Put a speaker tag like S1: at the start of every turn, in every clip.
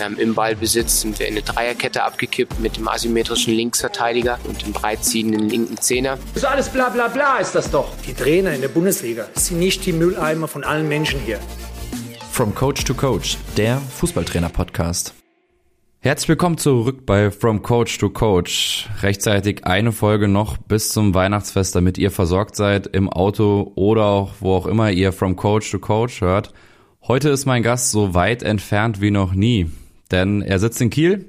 S1: Ähm, Im Ballbesitz sind wir in eine Dreierkette abgekippt mit dem asymmetrischen Linksverteidiger und dem breitziehenden linken Zehner.
S2: So alles bla bla bla ist das doch.
S3: Die Trainer in der Bundesliga sind nicht die Mülleimer von allen Menschen hier.
S4: From Coach to Coach, der Fußballtrainer-Podcast. Herzlich willkommen zurück bei From Coach to Coach. Rechtzeitig eine Folge noch bis zum Weihnachtsfest, damit ihr versorgt seid im Auto oder auch wo auch immer ihr From Coach to Coach hört. Heute ist mein Gast so weit entfernt wie noch nie denn er sitzt in Kiel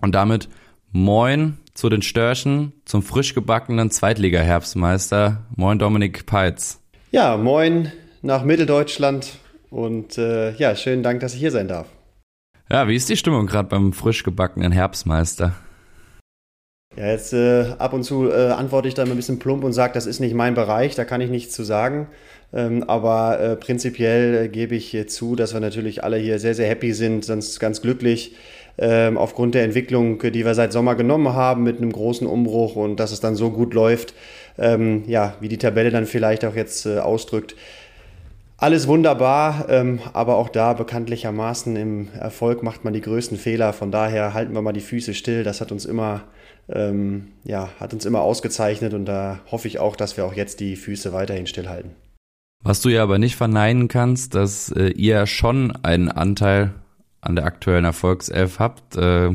S4: und damit moin zu den Störchen, zum frisch gebackenen Zweitliga-Herbstmeister. Moin Dominik Peitz.
S5: Ja, moin nach Mitteldeutschland und äh, ja, schönen Dank, dass ich hier sein darf.
S4: Ja, wie ist die Stimmung gerade beim frisch gebackenen Herbstmeister?
S5: Ja, jetzt äh, ab und zu äh, antworte ich da ein bisschen plump und sage, das ist nicht mein Bereich, da kann ich nichts zu sagen. Ähm, aber äh, prinzipiell äh, gebe ich zu, dass wir natürlich alle hier sehr, sehr happy sind, sonst ganz glücklich ähm, aufgrund der Entwicklung, die wir seit Sommer genommen haben mit einem großen Umbruch und dass es dann so gut läuft, ähm, ja, wie die Tabelle dann vielleicht auch jetzt äh, ausdrückt. Alles wunderbar, ähm, aber auch da bekanntlichermaßen im Erfolg macht man die größten Fehler. Von daher halten wir mal die Füße still. Das hat uns immer, ähm, ja, hat uns immer ausgezeichnet und da hoffe ich auch, dass wir auch jetzt die Füße weiterhin stillhalten.
S4: Was du ja aber nicht verneinen kannst, dass äh, ihr schon einen Anteil an der aktuellen Erfolgself habt. Äh,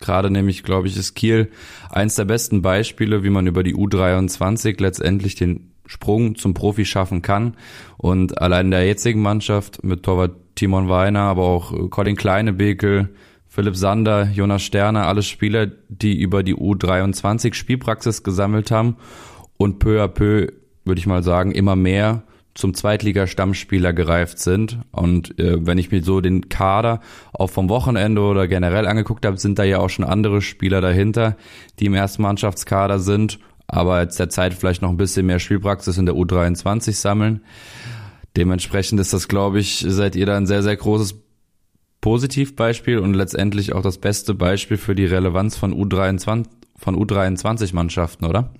S4: Gerade nämlich, glaube ich, ist Kiel eins der besten Beispiele, wie man über die U23 letztendlich den Sprung zum Profi schaffen kann. Und allein der jetzigen Mannschaft mit Torwart Timon Weiner, aber auch Colin Kleinebekel, Philipp Sander, Jonas Sterner, alle Spieler, die über die U23 Spielpraxis gesammelt haben und peu à peu, würde ich mal sagen, immer mehr zum Zweitliga-Stammspieler gereift sind. Und äh, wenn ich mir so den Kader auch vom Wochenende oder generell angeguckt habe, sind da ja auch schon andere Spieler dahinter, die im ersten Mannschaftskader sind, aber jetzt der Zeit vielleicht noch ein bisschen mehr Spielpraxis in der U23 sammeln. Dementsprechend ist das, glaube ich, seid ihr da ein sehr, sehr großes Positivbeispiel und letztendlich auch das beste Beispiel für die Relevanz von U23, von U23-Mannschaften, oder?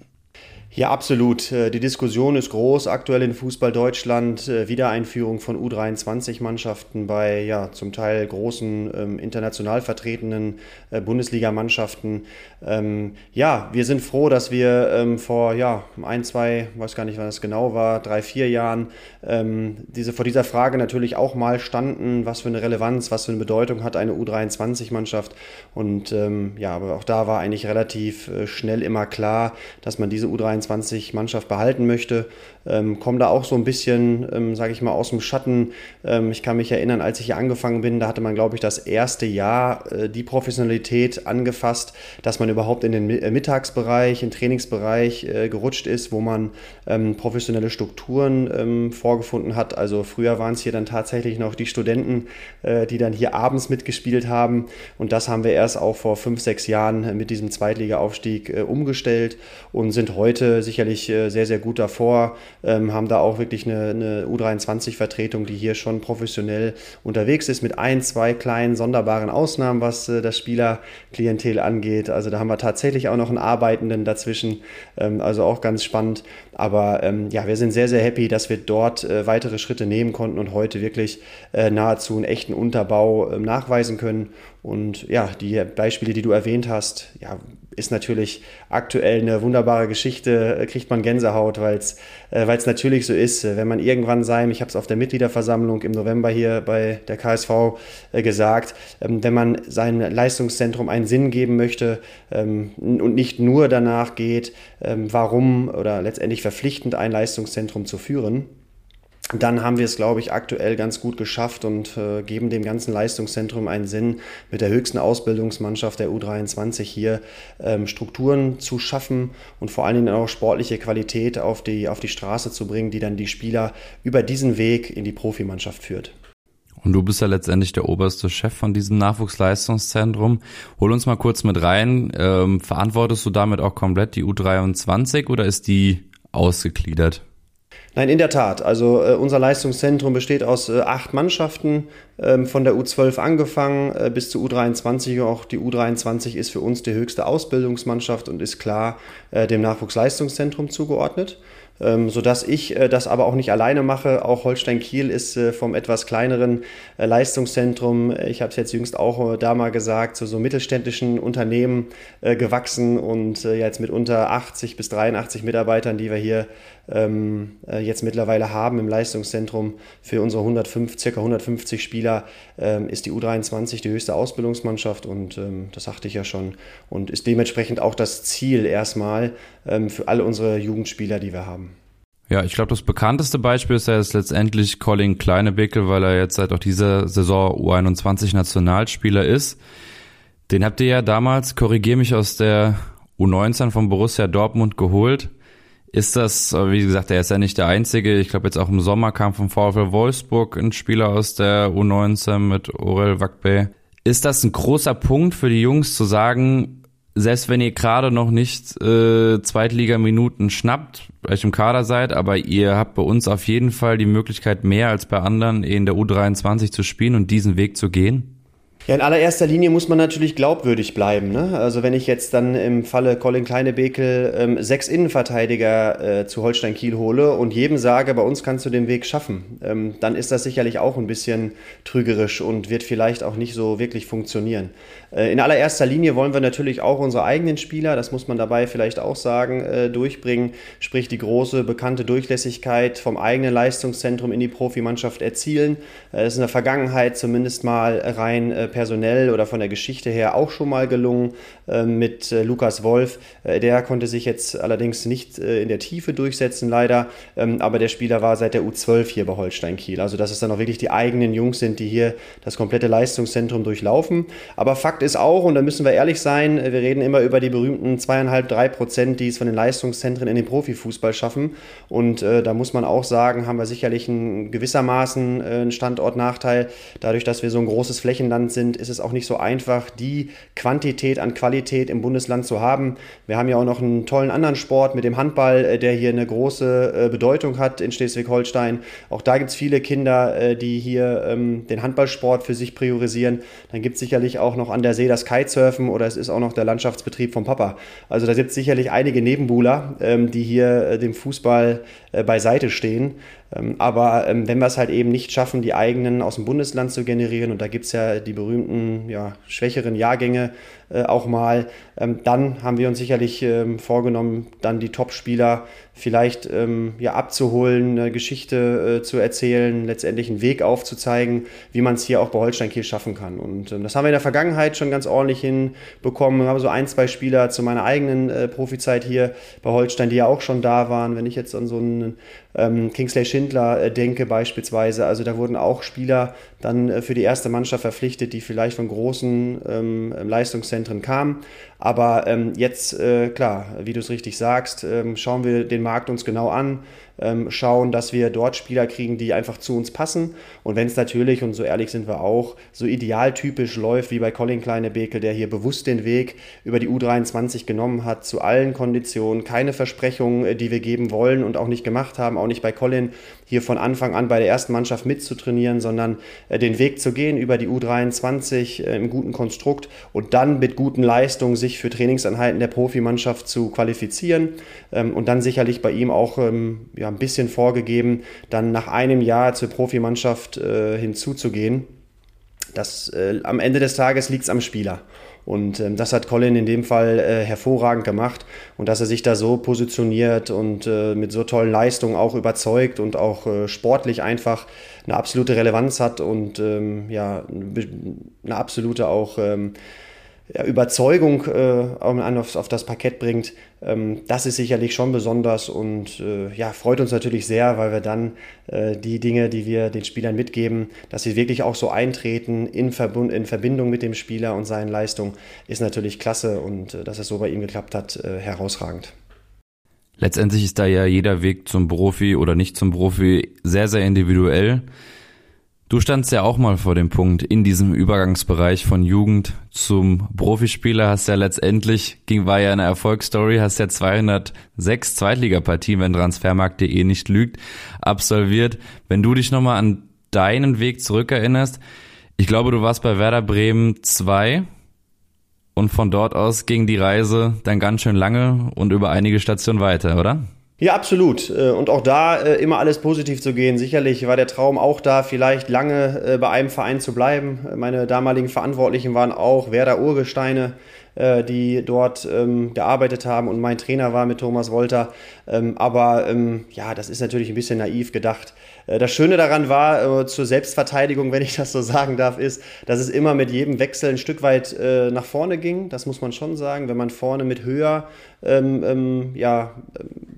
S5: Ja, absolut. Äh, die Diskussion ist groß aktuell in Fußball Deutschland. Äh, Wiedereinführung von U23-Mannschaften bei ja zum Teil großen ähm, international vertretenen äh, Bundesligamannschaften. Ähm, ja, wir sind froh, dass wir ähm, vor ja ein, zwei, weiß gar nicht, wann das genau war, drei, vier Jahren diese vor dieser Frage natürlich auch mal standen, was für eine Relevanz, was für eine Bedeutung hat eine U23-Mannschaft. Und ja, aber auch da war eigentlich relativ schnell immer klar, dass man diese U23 U23-Mannschaft behalten möchte. Ähm, komme da auch so ein bisschen, ähm, sage ich mal, aus dem Schatten. Ähm, ich kann mich erinnern, als ich hier angefangen bin, da hatte man, glaube ich, das erste Jahr äh, die Professionalität angefasst, dass man überhaupt in den äh, Mittagsbereich, in den Trainingsbereich äh, gerutscht ist, wo man ähm, professionelle Strukturen vorgefunden hat. Also früher waren es hier dann tatsächlich noch die Studenten, äh, die dann hier abends mitgespielt haben. Und das haben wir erst auch vor fünf, sechs Jahren mit diesem Zweitliga-Aufstieg umgestellt und sind heute sicherlich äh, sehr, sehr gut davor, ähm, haben da auch wirklich eine, eine U23-Vertretung, die hier schon professionell unterwegs ist, mit ein, zwei kleinen sonderbaren Ausnahmen, was äh, das Spielerklientel angeht. Also da haben wir tatsächlich auch noch einen Arbeitenden dazwischen, ähm, also auch ganz spannend. Aber ähm, ja, wir sind sehr, sehr happy, dass wir dort äh, weitere Schritte nehmen konnten und heute wirklich äh, nahezu einen echten Unterbau äh, nachweisen können. Und ja, die Beispiele, die du erwähnt hast, ja, ist natürlich aktuell eine wunderbare Geschichte, äh, kriegt man Gänsehaut, weil es äh, natürlich so ist, äh, wenn man irgendwann sein, ich habe es auf der Mitgliederversammlung im November hier bei der KSV äh, gesagt, ähm, wenn man sein Leistungszentrum einen Sinn geben möchte ähm, und nicht nur danach geht, ähm, warum oder letztendlich verpflichtend ein Leistungszentrum zu führen, dann haben wir es, glaube ich, aktuell ganz gut geschafft und äh, geben dem ganzen Leistungszentrum einen Sinn, mit der höchsten Ausbildungsmannschaft der U23 hier ähm, Strukturen zu schaffen und vor allen Dingen auch sportliche Qualität auf die, auf die Straße zu bringen, die dann die Spieler über diesen Weg in die Profimannschaft führt.
S4: Und du bist ja letztendlich der oberste Chef von diesem Nachwuchsleistungszentrum. Hol uns mal kurz mit rein. Ähm, verantwortest du damit auch komplett die U23 oder ist die ausgegliedert?
S5: Nein, in der Tat. Also äh, unser Leistungszentrum besteht aus äh, acht Mannschaften, ähm, von der U12 angefangen äh, bis zur U23. Auch die U23 ist für uns die höchste Ausbildungsmannschaft und ist klar äh, dem Nachwuchsleistungszentrum zugeordnet. Ähm, sodass ich äh, das aber auch nicht alleine mache. Auch Holstein Kiel ist äh, vom etwas kleineren äh, Leistungszentrum, äh, ich habe es jetzt jüngst auch äh, da mal gesagt, zu so mittelständischen Unternehmen äh, gewachsen und jetzt mit unter 80 bis 83 Mitarbeitern, die wir hier ähm, jetzt mittlerweile haben im Leistungszentrum für unsere 105, circa 150 Spieler, ähm, ist die U23 die höchste Ausbildungsmannschaft und ähm, das sagte ich ja schon und ist dementsprechend auch das Ziel erstmal ähm, für alle unsere Jugendspieler, die wir haben.
S4: Ja, ich glaube, das bekannteste Beispiel ist ja jetzt letztendlich Colin Kleinebickel, weil er jetzt seit auch dieser Saison U21 Nationalspieler ist. Den habt ihr ja damals, korrigier mich, aus der U19 von Borussia Dortmund geholt. Ist das, wie gesagt, er ist ja nicht der Einzige. Ich glaube, jetzt auch im Sommer kam vom VfL Wolfsburg ein Spieler aus der U19 mit Orel Wakbe. Ist das ein großer Punkt für die Jungs zu sagen, selbst wenn ihr gerade noch nicht äh, Zweitligaminuten schnappt, euch im Kader seid, aber ihr habt bei uns auf jeden Fall die Möglichkeit, mehr als bei anderen in der U23 zu spielen und diesen Weg zu gehen?
S5: Ja, in allererster Linie muss man natürlich glaubwürdig bleiben. Ne? Also wenn ich jetzt dann im Falle Colin Kleinebekel ähm, sechs Innenverteidiger äh, zu Holstein Kiel hole und jedem sage, bei uns kannst du den Weg schaffen, ähm, dann ist das sicherlich auch ein bisschen trügerisch und wird vielleicht auch nicht so wirklich funktionieren. Äh, in allererster Linie wollen wir natürlich auch unsere eigenen Spieler, das muss man dabei vielleicht auch sagen, äh, durchbringen, sprich die große bekannte Durchlässigkeit vom eigenen Leistungszentrum in die Profimannschaft erzielen. Äh, ist in der Vergangenheit zumindest mal rein äh, personell oder von der Geschichte her auch schon mal gelungen mit äh, Lukas Wolf. Äh, der konnte sich jetzt allerdings nicht äh, in der Tiefe durchsetzen, leider. Ähm, aber der Spieler war seit der U12 hier bei Holstein Kiel. Also, dass es dann auch wirklich die eigenen Jungs sind, die hier das komplette Leistungszentrum durchlaufen. Aber Fakt ist auch, und da müssen wir ehrlich sein, äh, wir reden immer über die berühmten zweieinhalb, drei Prozent, die es von den Leistungszentren in den Profifußball schaffen. Und äh, da muss man auch sagen, haben wir sicherlich ein, gewissermaßen äh, einen Standortnachteil. Dadurch, dass wir so ein großes Flächenland sind, ist es auch nicht so einfach, die Quantität an Qualität im Bundesland zu haben. Wir haben ja auch noch einen tollen anderen Sport mit dem Handball, äh, der hier eine große äh, Bedeutung hat in Schleswig-Holstein. Auch da gibt es viele Kinder, äh, die hier ähm, den Handballsport für sich priorisieren. Dann gibt es sicherlich auch noch an der See das Kitesurfen oder es ist auch noch der Landschaftsbetrieb vom Papa. Also da gibt es sicherlich einige Nebenbuhler, ähm, die hier dem Fußball beiseite stehen. Ähm, aber ähm, wenn wir es halt eben nicht schaffen, die eigenen aus dem Bundesland zu generieren, und da gibt es ja die berühmten ja, schwächeren Jahrgänge äh, auch mal, ähm, dann haben wir uns sicherlich vorgenommen, dann die Top-Spieler vielleicht ja, abzuholen, eine Geschichte äh, zu erzählen, letztendlich einen Weg aufzuzeigen, wie man es hier auch bei Holstein Kiel schaffen kann. Und das haben wir in der Vergangenheit schon ganz ordentlich hinbekommen. Wir haben so ein, zwei Spieler zu meiner eigenen äh, Profizeit hier bei Holstein, die ja auch schon da waren. Wenn ich jetzt an so einen ähm, Kingsley Schindler äh, denke beispielsweise. Also da wurden auch Spieler dann äh, für die erste Mannschaft verpflichtet, die vielleicht von großen ähm, Leistungszentren kamen. Aber ähm, jetzt, äh, klar, wie du es richtig sagst, ähm, schauen wir den Markt uns genau an, ähm, schauen, dass wir dort Spieler kriegen, die einfach zu uns passen. Und wenn es natürlich, und so ehrlich sind wir auch, so idealtypisch läuft wie bei Colin Kleinebekel, der hier bewusst den Weg über die U23 genommen hat, zu allen Konditionen, keine Versprechungen, äh, die wir geben wollen und auch nicht gemacht haben, auch nicht bei Colin, hier von Anfang an bei der ersten Mannschaft mitzutrainieren, sondern äh, den Weg zu gehen über die U23 äh, im guten Konstrukt und dann mit guten Leistungen sich für Trainingseinheiten der Profimannschaft zu qualifizieren ähm, und dann sicherlich bei ihm auch ähm, ja, ein bisschen vorgegeben, dann nach einem Jahr zur Profimannschaft äh, hinzuzugehen. Das, äh, am Ende des Tages liegt es am Spieler. Und ähm, das hat Colin in dem Fall äh, hervorragend gemacht. Und dass er sich da so positioniert und äh, mit so tollen Leistungen auch überzeugt und auch äh, sportlich einfach eine absolute Relevanz hat und ähm, ja, eine absolute auch ähm, Überzeugung äh, auf, auf, das Parkett bringt, ähm, das ist sicherlich schon besonders und äh, ja, freut uns natürlich sehr, weil wir dann äh, die Dinge, die wir den Spielern mitgeben, dass sie wirklich auch so eintreten in, Verbund, in Verbindung mit dem Spieler und seinen Leistungen, ist natürlich klasse und äh, dass es so bei ihm geklappt hat, äh, herausragend.
S4: Letztendlich ist da ja jeder Weg zum Profi oder nicht zum Profi sehr, sehr individuell. Du standst ja auch mal vor dem Punkt in diesem Übergangsbereich von Jugend zum Profispieler, hast ja letztendlich, ging, war ja eine Erfolgsstory, hast ja 206 Zweitligapartien, wenn Transfermarkt.de nicht lügt, absolviert. Wenn du dich nochmal an deinen Weg zurückerinnerst, ich glaube, du warst bei Werder Bremen 2 und von dort aus ging die Reise dann ganz schön lange und über einige Stationen weiter, oder?
S5: Ja, absolut. Äh, und auch da äh, immer alles positiv zu gehen. Sicherlich war der Traum auch da, vielleicht lange äh, bei einem Verein zu bleiben. Meine damaligen Verantwortlichen waren auch Werder Urgesteine, die dort ähm, gearbeitet haben und mein Trainer war mit Thomas Wolter. Ähm, aber ähm, ja, das ist natürlich ein bisschen naiv gedacht. Das Schöne daran war, zur Selbstverteidigung, wenn ich das so sagen darf, ist, dass es immer mit jedem Wechsel ein Stück weit nach vorne ging. Das muss man schon sagen. Wenn man vorne mit höher ähm, ähm, ja,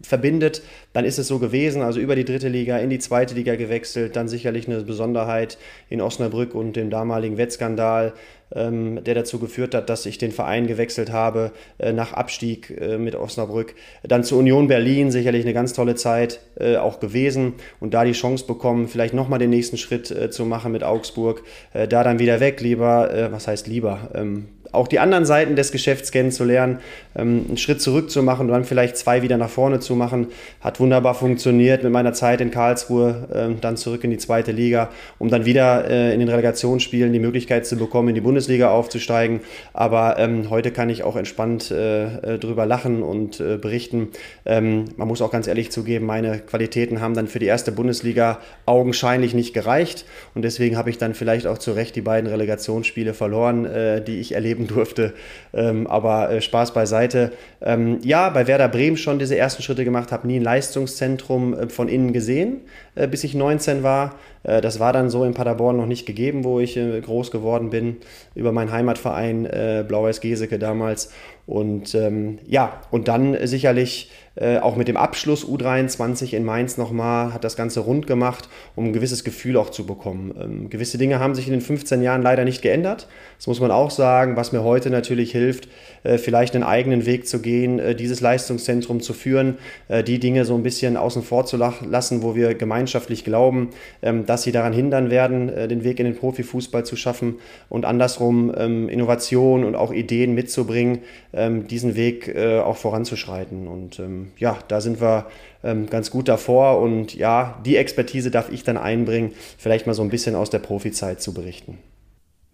S5: verbindet, dann ist es so gewesen. Also über die dritte Liga in die zweite Liga gewechselt, dann sicherlich eine Besonderheit in Osnabrück und dem damaligen Wettskandal, ähm, der dazu geführt hat, dass ich den Verein gewechselt habe äh, nach Abstieg äh, mit Osnabrück. Dann zur Union Berlin, sicherlich eine ganz tolle Zeit äh, auch gewesen und da die Chance bekommen, vielleicht nochmal den nächsten Schritt äh, zu machen mit Augsburg. Äh, da dann wieder weg, lieber, äh, was heißt lieber? Ähm, auch die anderen Seiten des Geschäfts kennenzulernen, ähm, einen Schritt zurück zu machen und dann vielleicht zwei wieder nach vorne zu machen, hat wunderbar funktioniert mit meiner Zeit in Karlsruhe, ähm, dann zurück in die zweite Liga, um dann wieder äh, in den Relegationsspielen die Möglichkeit zu bekommen, in die Bundesliga aufzusteigen. Aber ähm, heute kann ich auch entspannt äh, äh drüber lachen und berichten. Man muss auch ganz ehrlich zugeben, meine Qualitäten haben dann für die erste Bundesliga augenscheinlich nicht gereicht und deswegen habe ich dann vielleicht auch zu Recht die beiden Relegationsspiele verloren, die ich erleben durfte. Ähm, aber äh, Spaß beiseite. Ähm, ja, bei Werder Bremen schon diese ersten Schritte gemacht, habe nie ein Leistungszentrum äh, von innen gesehen, äh, bis ich 19 war. Äh, das war dann so in Paderborn noch nicht gegeben, wo ich äh, groß geworden bin, über meinen Heimatverein äh, Blau-Weiß Geseke damals. Und ähm, ja, und dann sicherlich äh, auch mit dem Abschluss U23 in Mainz nochmal, hat das Ganze rund gemacht, um ein gewisses Gefühl auch zu bekommen. Ähm, gewisse Dinge haben sich in den 15 Jahren leider nicht geändert. Das muss man auch sagen, was mir heute natürlich hilft, äh, vielleicht einen eigenen Weg zu gehen, äh, dieses Leistungszentrum zu führen, äh, die Dinge so ein bisschen außen vor zu lassen, wo wir gemeinschaftlich glauben, ähm, dass sie daran hindern werden, äh, den Weg in den Profifußball zu schaffen und andersrum ähm, Innovation und auch Ideen mitzubringen, ähm, diesen Weg auch voranzuschreiten. Und ähm, ja, da sind wir ähm, ganz gut davor und ja, die Expertise darf ich dann einbringen, vielleicht mal so ein bisschen aus der Profizeit zu berichten.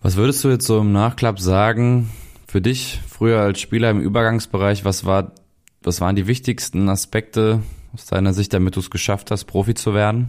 S4: Was würdest du jetzt so im Nachklapp sagen, für dich früher als Spieler im Übergangsbereich, was war, was waren die wichtigsten Aspekte aus deiner Sicht, damit du es geschafft hast, Profi zu werden?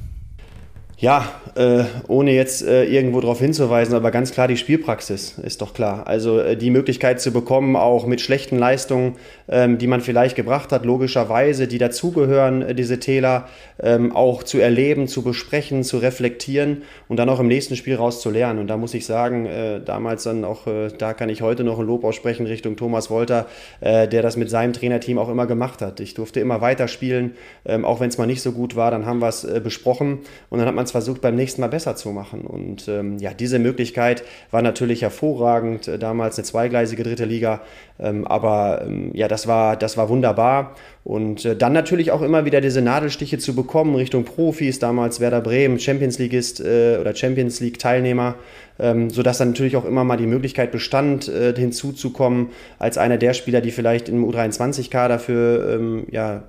S5: Ja, äh, ohne jetzt äh, irgendwo darauf hinzuweisen, aber ganz klar die Spielpraxis ist doch klar. Also äh, die Möglichkeit zu bekommen, auch mit schlechten Leistungen, ähm, die man vielleicht gebracht hat, logischerweise, die dazugehören, äh, diese Täler, ähm, auch zu erleben, zu besprechen, zu reflektieren und dann auch im nächsten Spiel raus zu lernen. Und da muss ich sagen, äh, damals dann auch, äh, da kann ich heute noch ein Lob aussprechen Richtung Thomas Wolter, der das mit seinem Trainerteam auch immer gemacht hat. Ich durfte immer weiterspielen, ähm, auch wenn es mal nicht so gut war, dann haben wir es besprochen und dann hat man es versucht, beim nächsten Mal besser zu machen. Und ähm, ja, diese Möglichkeit war natürlich hervorragend. Äh, damals eine zweigleisige dritte Liga. Ähm, aber ähm, ja, das war, das war wunderbar. Und äh, dann natürlich auch immer wieder diese Nadelstiche zu bekommen Richtung Profis, damals Werder Bremen, Champions Leagueist äh, oder Champions League Teilnehmer, ähm, sodass dann natürlich auch immer mal die Möglichkeit bestand, äh, hinzuzukommen als einer der Spieler, die vielleicht im U23-Kader für ähm, ja,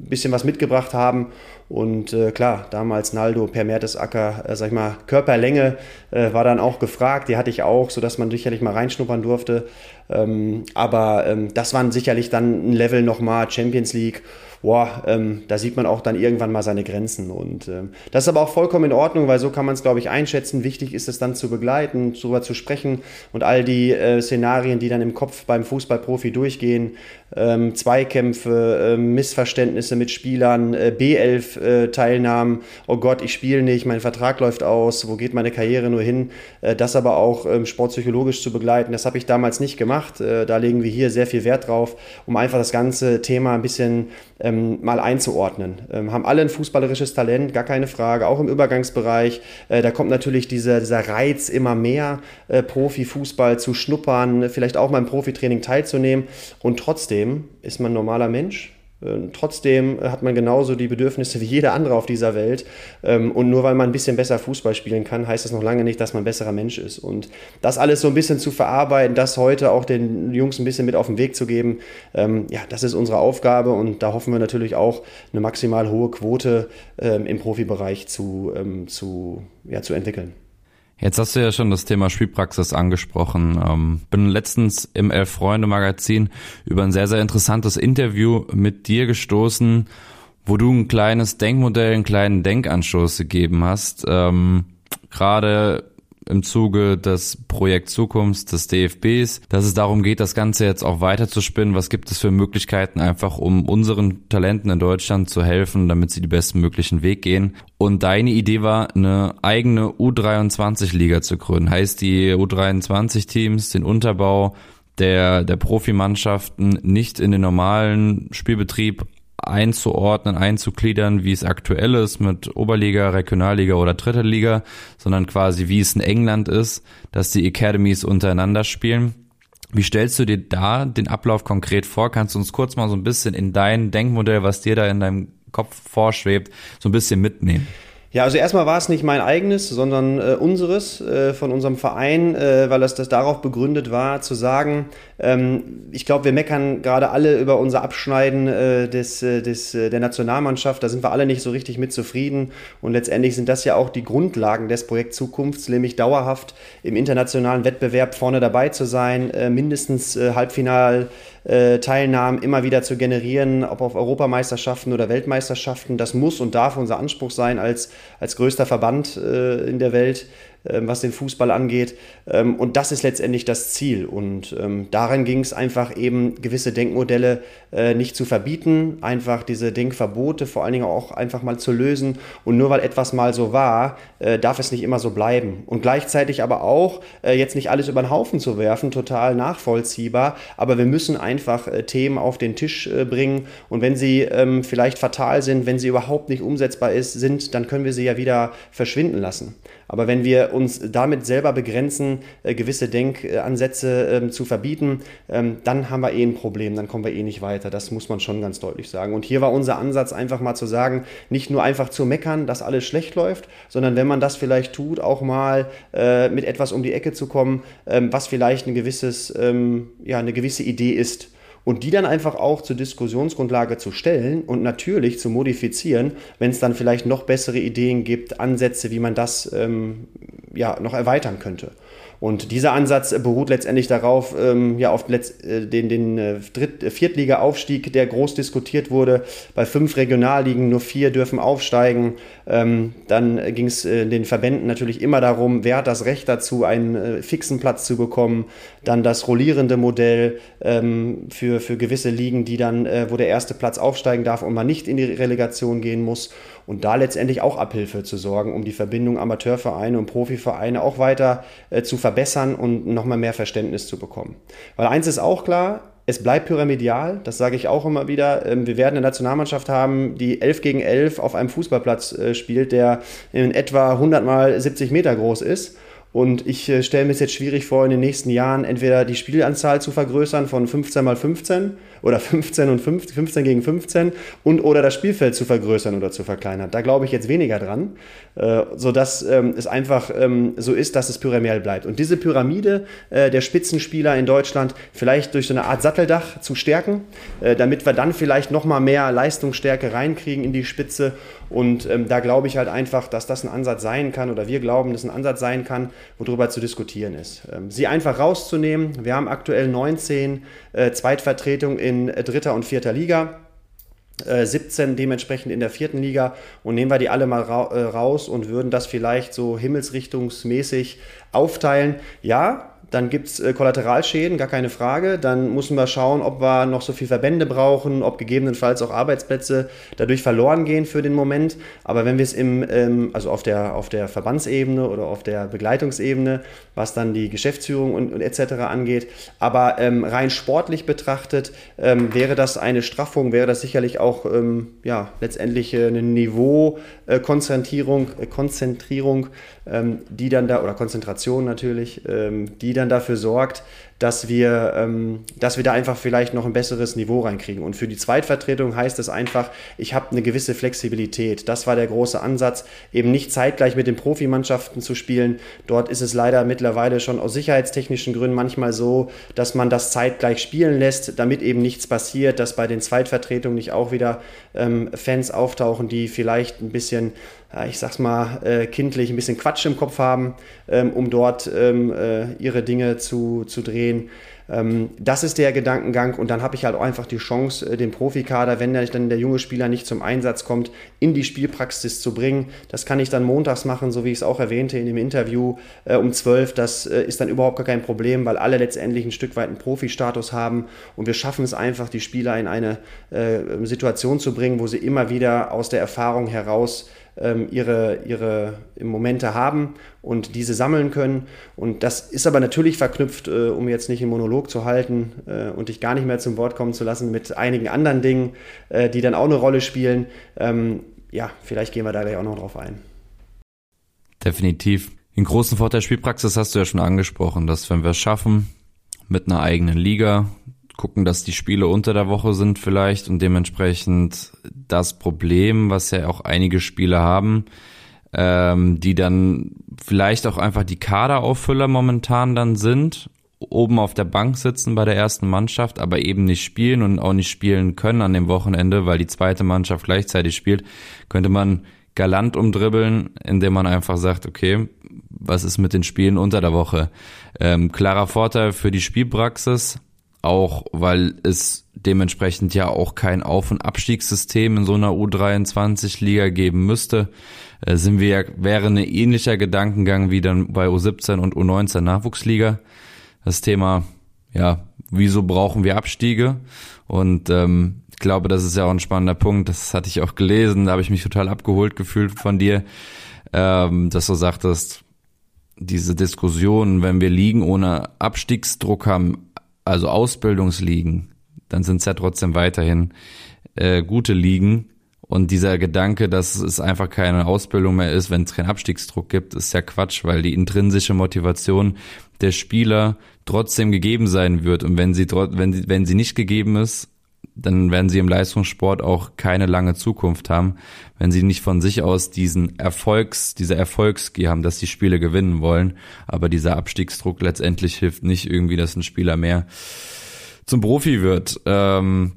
S5: ein bisschen was mitgebracht haben. Und äh, klar, damals Naldo per Mertesacker, äh, sag ich mal, Körperlänge äh, war dann auch gefragt. Die hatte ich auch, sodass man sicherlich mal reinschnuppern durfte. Ähm, aber ähm, das waren sicherlich dann ein Level nochmal Champions League boah, ähm, da sieht man auch dann irgendwann mal seine Grenzen. Und ähm, das ist aber auch vollkommen in Ordnung, weil so kann man es, glaube ich, einschätzen. Wichtig ist es dann zu begleiten, darüber zu sprechen und all die äh, Szenarien, die dann im Kopf beim Fußballprofi durchgehen, ähm, Zweikämpfe, äh, Missverständnisse mit Spielern, äh, B11-Teilnahmen, äh, oh Gott, ich spiele nicht, mein Vertrag läuft aus, wo geht meine Karriere nur hin? Äh, das aber auch ähm, sportpsychologisch zu begleiten, das habe ich damals nicht gemacht. Äh, da legen wir hier sehr viel Wert drauf, um einfach das ganze Thema ein bisschen ähm, mal einzuordnen. Ähm, haben alle ein fußballerisches Talent, gar keine Frage, auch im Übergangsbereich. Äh, da kommt natürlich dieser, dieser Reiz immer mehr, äh, Profifußball zu schnuppern, vielleicht auch mal im Profitraining teilzunehmen. Und trotzdem ist man normaler Mensch, trotzdem hat man genauso die Bedürfnisse wie jeder andere auf dieser Welt. Ähm, und nur weil man ein bisschen besser Fußball spielen kann, heißt das noch lange nicht, dass man ein besserer Mensch ist. Und das alles so ein bisschen zu verarbeiten, das heute auch den Jungs ein bisschen mit auf den Weg zu geben, ähm, ja, das ist unsere Aufgabe. Und da hoffen wir natürlich auch, eine maximal hohe Quote im Profibereich zu, zu, ja, zu entwickeln.
S4: Jetzt hast du ja schon das Thema Spielpraxis angesprochen. Ähm, bin letztens im Elf Freunde Magazin über ein sehr, sehr interessantes Interview mit dir gestoßen, wo du ein kleines Denkmodell, einen kleinen Denkanstoß gegeben hast. Ähm, Gerade im Zuge des Projekt Zukunft des DFBs, dass es darum geht, das Ganze jetzt auch weiter zu spinnen. Was gibt es für Möglichkeiten, einfach um unseren Talenten in Deutschland zu helfen, damit sie die bestmöglichen Weg gehen? Und deine Idee war, eine eigene U23-Liga zu gründen. Heißt, die U23-Teams, den Unterbau der, der Profimannschaften nicht in den normalen Spielbetrieb einzuordnen, einzugliedern, wie es aktuell ist mit Oberliga, Regionalliga oder Dritter Liga, sondern quasi wie es in England ist, dass die Academies untereinander spielen. Wie stellst du dir da den Ablauf konkret vor? Kannst du uns kurz mal so ein bisschen in dein Denkmodell, was dir da in deinem Kopf vorschwebt, so ein bisschen mitnehmen?
S5: Ja, also erstmal war es nicht mein eigenes, sondern äh, unseres, äh, von unserem Verein, äh, weil das, das darauf begründet war, zu sagen, ähm, ich glaube, wir meckern gerade alle über unser Abschneiden äh, des, äh, des, äh, der Nationalmannschaft, da sind wir alle nicht so richtig mit zufrieden. Und letztendlich sind das ja auch die Grundlagen des Projekts Zukunft, nämlich dauerhaft im internationalen Wettbewerb vorne dabei zu sein, mindestens Halbfinal Teilnahmen immer wieder zu generieren, ob auf Europameisterschaften oder Weltmeisterschaften. Das muss und darf unser Anspruch sein als, als größter Verband äh, in der Welt. Ähm, was den Fußball angeht. Ähm, und das ist letztendlich das Ziel. Und ähm, darin ging es einfach eben, gewisse Denkmodelle äh, nicht zu verbieten, einfach diese Denkverbote vor allen Dingen auch einfach mal zu lösen. Und nur weil etwas mal so war, äh, darf es nicht immer so bleiben. Und gleichzeitig aber auch äh, jetzt nicht alles über den Haufen zu werfen, total nachvollziehbar. Aber wir müssen einfach Themen auf den Tisch bringen. Und wenn sie vielleicht fatal sind, wenn sie überhaupt nicht umsetzbar sind, dann können wir sie ja wieder verschwinden lassen. Aber wenn wir uns damit selber begrenzen, äh, gewisse Denkansätze ähm, zu verbieten, ähm, dann haben wir eh ein Problem, dann kommen wir eh nicht weiter. Das muss man schon ganz deutlich sagen. Und hier war unser Ansatz einfach mal zu sagen, nicht nur einfach zu meckern, dass alles schlecht läuft, sondern wenn man das vielleicht tut, auch mal äh, mit etwas um die Ecke zu kommen, ähm, was vielleicht ein gewisses, ja, eine gewisse Idee ist und die dann einfach auch zur Diskussionsgrundlage zu stellen und natürlich zu modifizieren, wenn es dann vielleicht noch bessere Ideen gibt, Ansätze, wie man das ähm, ja, noch erweitern könnte. Und dieser Ansatz beruht letztendlich darauf, ähm, ja, auf äh, den, den äh, Dritt-, äh, Viertliga-Aufstieg, der groß diskutiert wurde. Bei fünf Regionalligen nur vier dürfen aufsteigen. Ähm, dann ging es äh, den Verbänden natürlich immer darum, wer hat das Recht dazu, einen äh, fixen Platz zu bekommen. Dann das rollierende Modell ähm, für, für gewisse Ligen, die dann, äh, wo der erste Platz aufsteigen darf und man nicht in die Relegation gehen muss und da letztendlich auch Abhilfe zu sorgen, um die Verbindung Amateurvereine und Profivereine auch weiter äh, zu verbessern und nochmal mehr Verständnis zu bekommen. Weil eins ist auch klar, es bleibt pyramidal, das sage ich auch immer wieder. Ähm, wir werden eine Nationalmannschaft haben, die 11 gegen 11 auf einem Fußballplatz äh, spielt, der in etwa 100 mal 70 Meter groß ist. Und ich äh, stelle mir es jetzt schwierig vor, in den nächsten Jahren entweder die Spielanzahl zu vergrößern von 15 mal 15 oder 15 und 15, 15 gegen 15 und oder das Spielfeld zu vergrößern oder zu verkleinern. Da glaube ich jetzt weniger dran, äh, sodass ähm, es einfach ähm, so ist, dass es pyramidal bleibt. Und diese Pyramide äh, der Spitzenspieler in Deutschland vielleicht durch so eine Art Satteldach zu stärken, äh, damit wir dann vielleicht nochmal mehr Leistungsstärke reinkriegen in die Spitze. Und ähm, da glaube ich halt einfach, dass das ein Ansatz sein kann oder wir glauben, dass ein Ansatz sein kann, worüber zu diskutieren ist. Ähm, sie einfach rauszunehmen. Wir haben aktuell 19 äh, Zweitvertretungen in dritter und vierter Liga. 17 äh, dementsprechend in der vierten Liga und nehmen wir die alle mal ra äh, raus und würden das vielleicht so himmelsrichtungsmäßig aufteilen. Ja, dann gibt es äh, Kollateralschäden, gar keine Frage. Dann müssen wir schauen, ob wir noch so viele Verbände brauchen, ob gegebenenfalls auch Arbeitsplätze dadurch verloren gehen für den Moment. Aber wenn wir es im, ähm, also auf der, auf der Verbandsebene oder auf der Begleitungsebene, was dann die Geschäftsführung und, und etc. angeht, aber ähm, rein sportlich betrachtet, ähm, wäre das eine Straffung, wäre das sicherlich auch ähm, ja, letztendlich eine Niveaukonzentrierung, äh, Konzentrierung, ähm, die dann da, oder Konzentration natürlich, ähm, die dann dafür sorgt, dass wir, ähm, dass wir da einfach vielleicht noch ein besseres Niveau reinkriegen. Und für die Zweitvertretung heißt es einfach, ich habe eine gewisse Flexibilität. Das war der große Ansatz, eben nicht zeitgleich mit den Profimannschaften zu spielen. Dort ist es leider mittlerweile schon aus sicherheitstechnischen Gründen manchmal so, dass man das zeitgleich spielen lässt, damit eben nichts passiert, dass bei den Zweitvertretungen nicht auch wieder ähm, Fans auftauchen, die vielleicht ein bisschen ich sag's mal äh, kindlich, ein bisschen Quatsch im Kopf haben, ähm, um dort ähm, äh, ihre Dinge zu, zu drehen. Ähm, das ist der Gedankengang und dann habe ich halt auch einfach die Chance, äh, den Profikader, wenn dann der junge Spieler nicht zum Einsatz kommt, in die Spielpraxis zu bringen. Das kann ich dann montags machen, so wie ich es auch erwähnte in dem Interview äh, um 12. Das äh, ist dann überhaupt gar kein Problem, weil alle letztendlich ein Stück weit einen Profi-Status haben und wir schaffen es einfach, die Spieler in eine Situation zu bringen, wo sie immer wieder aus der Erfahrung heraus ähm, ihre, ihre Momente haben und diese sammeln können. Und das ist aber natürlich verknüpft, äh, um jetzt nicht einen Monolog zu halten äh, und dich gar nicht mehr zum Wort kommen zu lassen, mit einigen anderen Dingen, äh, die dann auch eine Rolle spielen. Ähm, ja, vielleicht gehen wir da gleich auch noch drauf ein.
S4: Definitiv. Den großen Vorteil Spielpraxis hast du ja schon angesprochen, dass wenn wir es schaffen, mit einer eigenen Liga, gucken, dass die Spiele unter der Woche sind vielleicht und dementsprechend das Problem, was ja auch einige Spiele haben, ähm, die dann vielleicht auch einfach die Kaderauffüller momentan dann sind, oben auf der Bank sitzen bei der ersten Mannschaft, aber eben nicht spielen und auch nicht spielen können an dem Wochenende, weil die zweite Mannschaft gleichzeitig spielt, könnte man galant umdribbeln, indem man einfach sagt, okay, was ist mit den Spielen unter der Woche? Ähm, klarer Vorteil für die Spielpraxis, auch weil es dementsprechend ja auch kein Auf- und Abstiegssystem in so einer U23-Liga geben müsste, äh, sind wir wäre ein ähnlicher Gedankengang wie dann bei U17 und U19 Nachwuchsliga. Das Thema, ja, wieso brauchen wir Abstiege? Und ähm, ich glaube, das ist ja auch ein spannender Punkt. Das hatte ich auch gelesen, da habe ich mich total abgeholt gefühlt von dir, ähm, dass du sagtest, diese Diskussion, wenn wir liegen ohne Abstiegsdruck haben, also Ausbildungsligen, dann sind es ja trotzdem weiterhin äh, gute Ligen. Und dieser Gedanke, dass es einfach keine Ausbildung mehr ist, wenn es keinen Abstiegsdruck gibt, ist ja Quatsch, weil die intrinsische Motivation der Spieler trotzdem gegeben sein wird. Und wenn sie, wenn sie, wenn sie nicht gegeben ist, dann werden sie im Leistungssport auch keine lange Zukunft haben, wenn sie nicht von sich aus diesen Erfolgs, diese Erfolgsgier haben, dass die Spiele gewinnen wollen. Aber dieser Abstiegsdruck letztendlich hilft nicht irgendwie, dass ein Spieler mehr zum Profi wird. Ähm,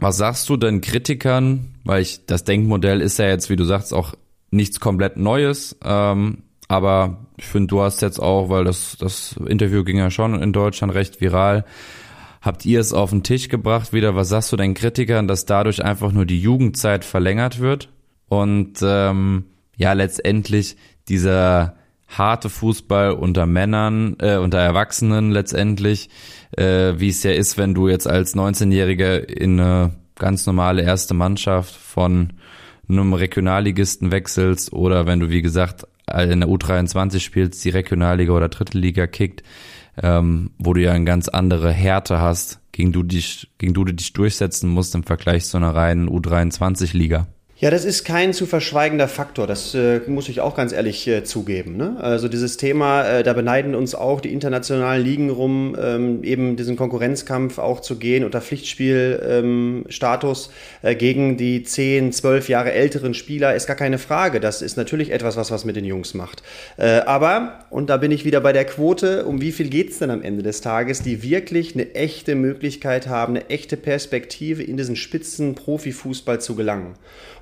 S4: was sagst du denn Kritikern? Weil ich, das Denkmodell ist ja jetzt, wie du sagst, auch nichts komplett Neues. Ähm, aber ich finde, du hast jetzt auch, weil das, das Interview ging ja schon in Deutschland recht viral, Habt ihr es auf den Tisch gebracht wieder? Was sagst du deinen Kritikern, dass dadurch einfach nur die Jugendzeit verlängert wird? Und ähm, ja, letztendlich dieser harte Fußball unter Männern, äh, unter Erwachsenen letztendlich, äh, wie es ja ist, wenn du jetzt als 19-Jähriger in eine ganz normale erste Mannschaft von einem Regionalligisten wechselst oder wenn du, wie gesagt, in der U23 spielst, die Regionalliga oder Dritte Liga kickt, ähm, wo du ja eine ganz andere Härte hast, gegen du dich, gegen du dich durchsetzen musst im Vergleich zu einer reinen U23-Liga.
S5: Ja, das ist kein zu verschweigender Faktor, das äh, muss ich auch ganz ehrlich äh, zugeben. Ne? Also dieses Thema, äh, da beneiden uns auch die internationalen Ligen rum, ähm, eben diesen Konkurrenzkampf auch zu gehen unter Pflichtspielstatus ähm, gegen die 10, 12 Jahre älteren Spieler, ist gar keine Frage. Das ist natürlich etwas, was was mit den Jungs macht. Äh, aber, und da bin ich wieder bei der Quote, um wie viel geht's denn am Ende des Tages, die wirklich eine echte Möglichkeit haben, eine echte Perspektive in diesen spitzen Profifußball zu gelangen.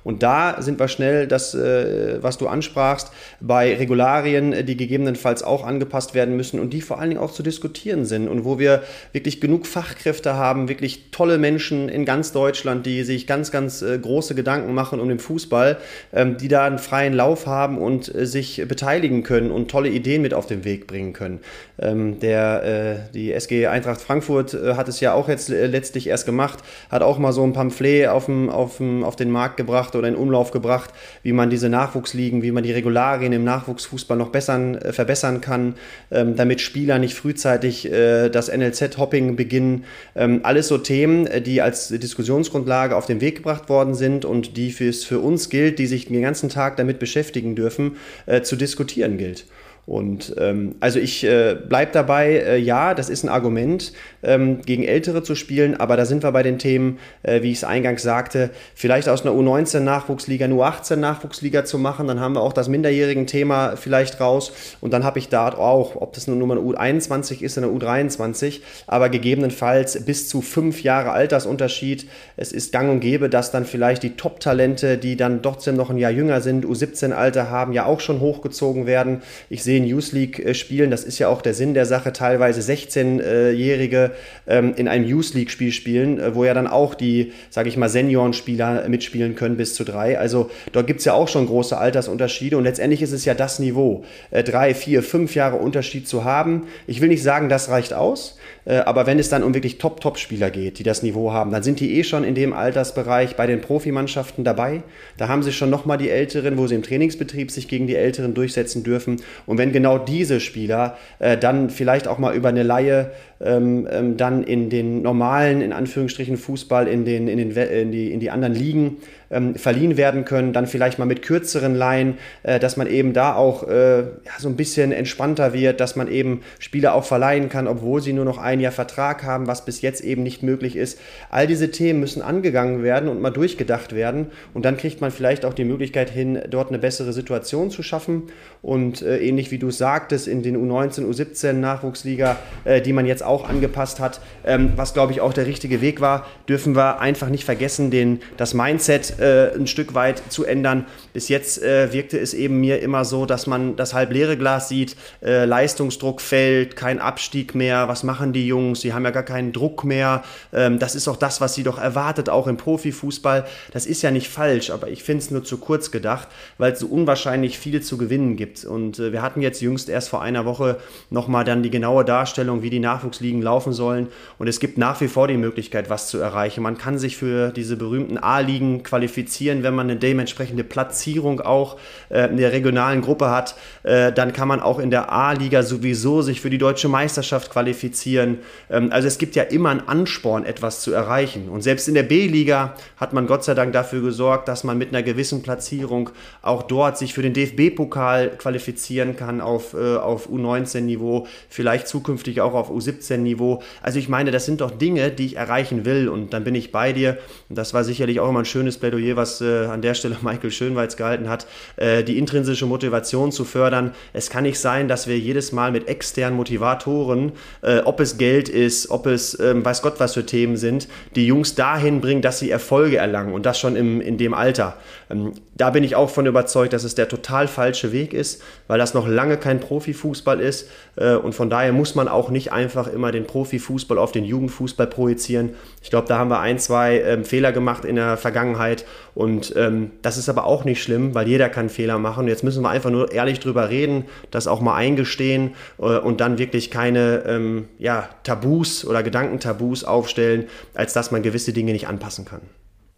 S5: Und da sind wir schnell, das, äh, was du ansprachst, bei Regularien, die gegebenenfalls auch angepasst werden müssen und die vor allen Dingen auch zu diskutieren sind und wo wir wirklich genug Fachkräfte haben, wirklich tolle Menschen in ganz Deutschland, die sich ganz, ganz äh, große Gedanken machen um den Fußball, ähm, die da einen freien Lauf haben und äh, sich beteiligen können und tolle Ideen mit auf den Weg bringen können. Ähm, der, die SG Eintracht Frankfurt hat es ja auch jetzt letztlich erst gemacht, hat auch mal so ein Pamphlet auf, dem, auf, dem, auf den Markt gebracht oder in Umlauf gebracht, wie man diese Nachwuchsligen, wie man die Regularien im Nachwuchsfußball noch bessern, äh, verbessern kann, ähm, damit Spieler nicht frühzeitig äh, das NLZ-Hopping beginnen. Ähm, alles so Themen, äh, die als Diskussionsgrundlage auf den Weg gebracht worden sind und die es für uns gilt, die sich den ganzen Tag damit beschäftigen dürfen, zu diskutieren gilt. Und ähm, also ich äh, bleibe dabei, äh, ja, das ist ein Argument, ähm, gegen Ältere zu spielen, aber da sind wir bei den Themen, äh, wie ich es eingangs sagte, vielleicht aus einer U19-Nachwuchsliga eine U18-Nachwuchsliga zu machen, dann haben wir auch das Minderjährigen-Thema vielleicht raus und dann habe ich da auch, ob das nur eine U21 ist oder eine U23, aber gegebenenfalls bis zu fünf Jahre Altersunterschied. Es ist gang und gäbe, dass dann vielleicht die Top-Talente, die dann trotzdem noch ein Jahr jünger sind, U17-Alter haben, ja auch schon hochgezogen werden. Ich sehe Youth League äh, spielen, das ist ja auch der Sinn der Sache, teilweise 16-Jährige ähm, in einem Youth League Spiel spielen, äh, wo ja dann auch die, sage ich mal, Seniorenspieler mitspielen können bis zu drei. Also dort gibt es ja auch schon große Altersunterschiede und letztendlich ist es ja das Niveau, äh, drei, vier, fünf Jahre Unterschied zu haben. Ich will nicht sagen, das reicht aus, aber wenn es dann um wirklich Top-Top-Spieler geht, die das Niveau haben, dann sind die eh schon in dem Altersbereich bei den Profimannschaften dabei. Da haben sie schon nochmal die Älteren, wo sie im Trainingsbetrieb sich gegen die Älteren durchsetzen dürfen. Und wenn genau diese Spieler äh, dann vielleicht auch mal über eine Laie ähm, ähm, dann in den normalen, in Anführungsstrichen, Fußball, in, den, in, den, in, die, in die anderen Ligen ähm, verliehen werden können, dann vielleicht mal mit kürzeren Laien, äh, dass man eben da auch äh, ja, so ein bisschen entspannter wird, dass man eben Spieler auch verleihen kann, obwohl sie nur noch ein Jahr Vertrag haben, was bis jetzt eben nicht möglich ist. All diese Themen müssen angegangen werden und mal durchgedacht werden und dann kriegt man vielleicht auch die Möglichkeit hin, dort eine bessere Situation zu schaffen und äh, ähnlich wie du sagtest, in den U19, U17 Nachwuchsliga, äh, die man jetzt auch angepasst hat, ähm, was glaube ich auch der richtige Weg war, dürfen wir einfach nicht vergessen, den, das Mindset äh, ein Stück weit zu ändern. Bis jetzt äh, wirkte es eben mir immer so, dass man das halb leere Glas sieht, äh, Leistungsdruck fällt, kein Abstieg mehr, was machen die Jungs, sie haben ja gar keinen Druck mehr. Ähm, das ist auch das, was sie doch erwartet, auch im Profifußball. Das ist ja nicht falsch, aber ich finde es nur zu kurz gedacht, weil es so unwahrscheinlich viel zu gewinnen gibt. Und äh, wir hatten jetzt jüngst erst vor einer Woche nochmal dann die genaue Darstellung, wie die Nachwuchsligen laufen sollen. Und es gibt nach wie vor die Möglichkeit, was zu erreichen. Man kann sich für diese berühmten A-Ligen qualifizieren qualifizieren, wenn man eine dementsprechende Platzierung auch äh, in der regionalen Gruppe hat. Äh, dann kann man auch in der A-Liga sowieso sich für die deutsche Meisterschaft qualifizieren. Ähm, also es gibt ja immer einen Ansporn, etwas zu erreichen. Und selbst in der B-Liga hat man Gott sei Dank dafür gesorgt, dass man mit einer gewissen Platzierung auch dort sich für den DFB-Pokal qualifizieren kann auf, äh, auf U19-Niveau, vielleicht zukünftig auch auf U17-Niveau. Also ich meine, das sind doch Dinge, die ich erreichen will. Und dann bin ich bei dir. Und das war sicherlich auch immer ein schönes Plädoyer Plädoyer, was äh, an der Stelle Michael Schönweiz gehalten hat, äh, die intrinsische Motivation zu fördern. Es kann nicht sein, dass wir jedes Mal mit externen Motivatoren, äh, ob es Geld ist, ob es ähm, weiß Gott was für Themen sind, die Jungs dahin bringen, dass sie Erfolge erlangen und das schon im, in dem Alter. Ähm, da bin ich auch von überzeugt, dass es der total falsche Weg ist, weil das noch lange kein Profifußball ist äh, und von daher muss man auch nicht einfach immer den Profifußball auf den Jugendfußball projizieren. Ich glaube, da haben wir ein, zwei ähm, Fehler gemacht in der Vergangenheit und ähm, das ist aber auch nicht schlimm, weil jeder kann Fehler machen. Jetzt müssen wir einfach nur ehrlich drüber reden, das auch mal eingestehen äh, und dann wirklich keine ähm, ja, Tabus oder Gedankentabus aufstellen, als dass man gewisse Dinge nicht anpassen kann.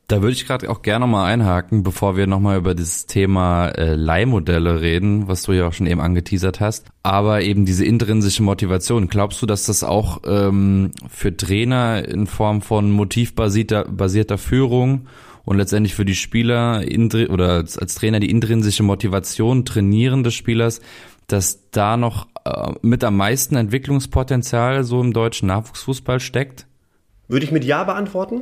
S4: Da würde ich gerade auch gerne mal einhaken, bevor wir nochmal über das Thema äh, Leihmodelle reden, was du ja auch schon eben angeteasert hast. Aber eben diese intrinsische Motivation. Glaubst du, dass das auch ähm, für Trainer in Form von motivbasierter basierter Führung und letztendlich für die Spieler oder als Trainer die intrinsische Motivation trainieren des Spielers, dass da noch äh, mit am meisten Entwicklungspotenzial so im deutschen Nachwuchsfußball steckt?
S5: Würde ich mit Ja beantworten,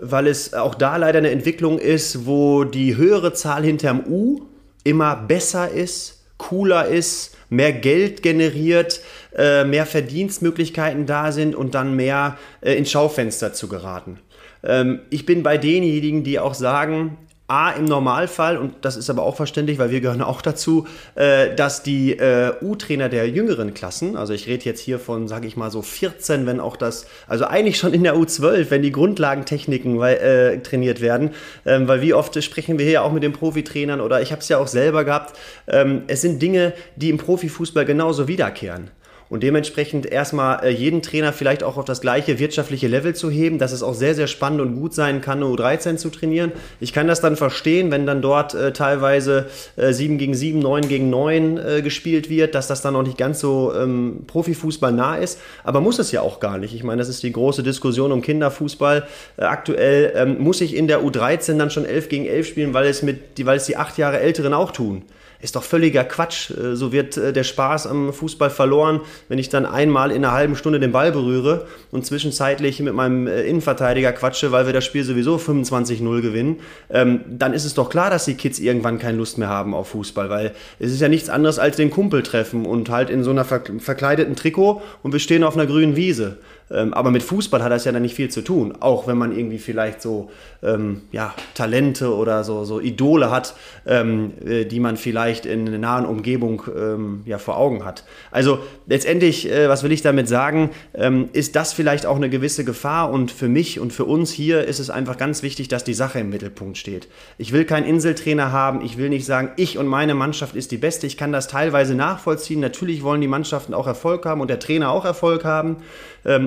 S5: weil es auch da leider eine Entwicklung ist, wo die höhere Zahl hinterm U immer besser ist, cooler ist, mehr Geld generiert, äh, mehr Verdienstmöglichkeiten da sind und dann mehr äh, ins Schaufenster zu geraten. Ähm, ich bin bei denjenigen, die auch sagen, A, im Normalfall, und das ist aber auch verständlich, weil wir gehören auch dazu, äh, dass die äh, U-Trainer der jüngeren Klassen, also ich rede jetzt hier von, sage ich mal so 14, wenn auch das, also eigentlich schon in der U12, wenn die Grundlagentechniken äh, trainiert werden, ähm, weil wie oft sprechen wir hier auch mit den Profitrainern oder ich habe es ja auch selber gehabt, ähm, es sind Dinge, die im Profifußball genauso wiederkehren und dementsprechend erstmal äh, jeden Trainer vielleicht auch auf das gleiche wirtschaftliche Level zu heben, dass es auch sehr, sehr spannend und gut sein kann, eine U13 zu trainieren. Ich kann das dann verstehen, wenn dann dort äh, teilweise äh, 7 gegen 7, 9 gegen 9 äh, gespielt wird, dass das dann noch nicht ganz so ähm, Profifußball nah ist. Aber muss es ja auch gar nicht. Ich meine, das ist die große Diskussion um Kinderfußball. Äh, aktuell ähm, muss ich in der U13 dann schon 11 gegen 11 spielen, weil es, mit, weil es die acht Jahre Älteren auch tun. Ist doch völliger Quatsch. Äh, so wird äh, der Spaß am Fußball verloren, wenn ich dann einmal in einer halben Stunde den Ball berühre und zwischenzeitlich mit meinem äh, Innenverteidiger quatsche, weil wir das Spiel sowieso 25-0 gewinnen. Ähm, dann ist es doch klar, dass die Kids irgendwann keine Lust mehr haben auf Fußball, weil es ist ja nichts anderes als den Kumpel treffen und halt in so einer verkleideten Trikot und wir stehen auf einer grünen Wiese. Ähm, aber mit Fußball hat das ja dann nicht viel zu tun. Auch wenn man irgendwie vielleicht so ähm, ja, Talente oder so, so Idole hat, ähm, äh, die man vielleicht in einer nahen Umgebung ähm, ja, vor Augen hat. Also letztendlich, äh, was will ich damit sagen, ähm, ist das vielleicht auch eine gewisse Gefahr und für mich und für uns hier ist es einfach ganz wichtig, dass die Sache im Mittelpunkt steht. Ich will keinen Inseltrainer haben, ich will nicht sagen, ich und meine Mannschaft ist die beste. Ich kann das teilweise nachvollziehen. Natürlich wollen die Mannschaften auch Erfolg haben und der Trainer auch Erfolg haben.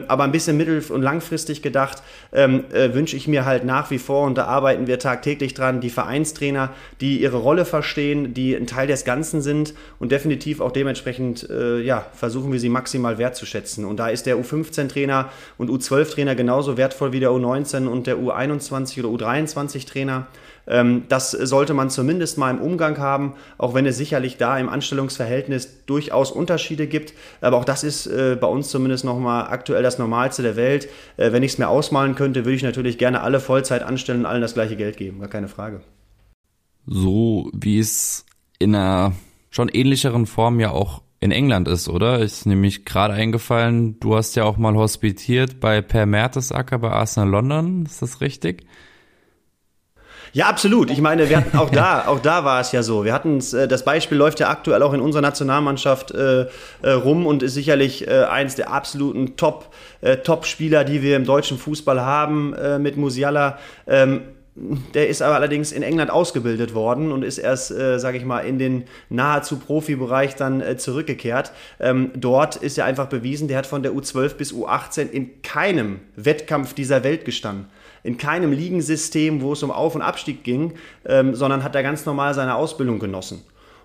S5: Aber ein bisschen mittel- und langfristig gedacht ähm, äh, wünsche ich mir halt nach wie vor, und da arbeiten wir tagtäglich dran, die Vereinstrainer, die ihre Rolle verstehen, die ein Teil des Ganzen sind und definitiv auch dementsprechend äh, ja, versuchen wir sie maximal wertzuschätzen. Und da ist der U15-Trainer und U12-Trainer genauso wertvoll wie der U19 und der U21 oder U23-Trainer. Ähm, das sollte man zumindest mal im Umgang haben, auch wenn es sicherlich da im Anstellungsverhältnis durchaus Unterschiede gibt. Aber auch das ist äh, bei uns zumindest nochmal aktuell das Normalste der Welt. Äh, wenn ich es mir ausmalen könnte, würde ich natürlich gerne alle Vollzeit anstellen und allen das gleiche Geld geben. Gar keine Frage.
S4: So wie es in einer schon ähnlicheren Form ja auch in England ist, oder? Ist nämlich gerade eingefallen, du hast ja auch mal hospitiert bei Per Mertesacker bei Arsenal London, ist das richtig?
S5: Ja, absolut. Ich meine, wir hatten auch da, auch da war es ja so. Wir hatten äh, das Beispiel läuft ja aktuell auch in unserer Nationalmannschaft äh, äh, rum und ist sicherlich äh, eins der absoluten Top, äh, Top-Spieler, die wir im deutschen Fußball haben äh, mit Musiala. Ähm, der ist aber allerdings in England ausgebildet worden und ist erst, äh, sage ich mal, in den nahezu Profibereich dann äh, zurückgekehrt. Ähm, dort ist ja einfach bewiesen, der hat von der U12 bis U18 in keinem Wettkampf dieser Welt gestanden in keinem Ligensystem, wo es um Auf- und Abstieg ging, ähm, sondern hat da ganz normal seine Ausbildung genossen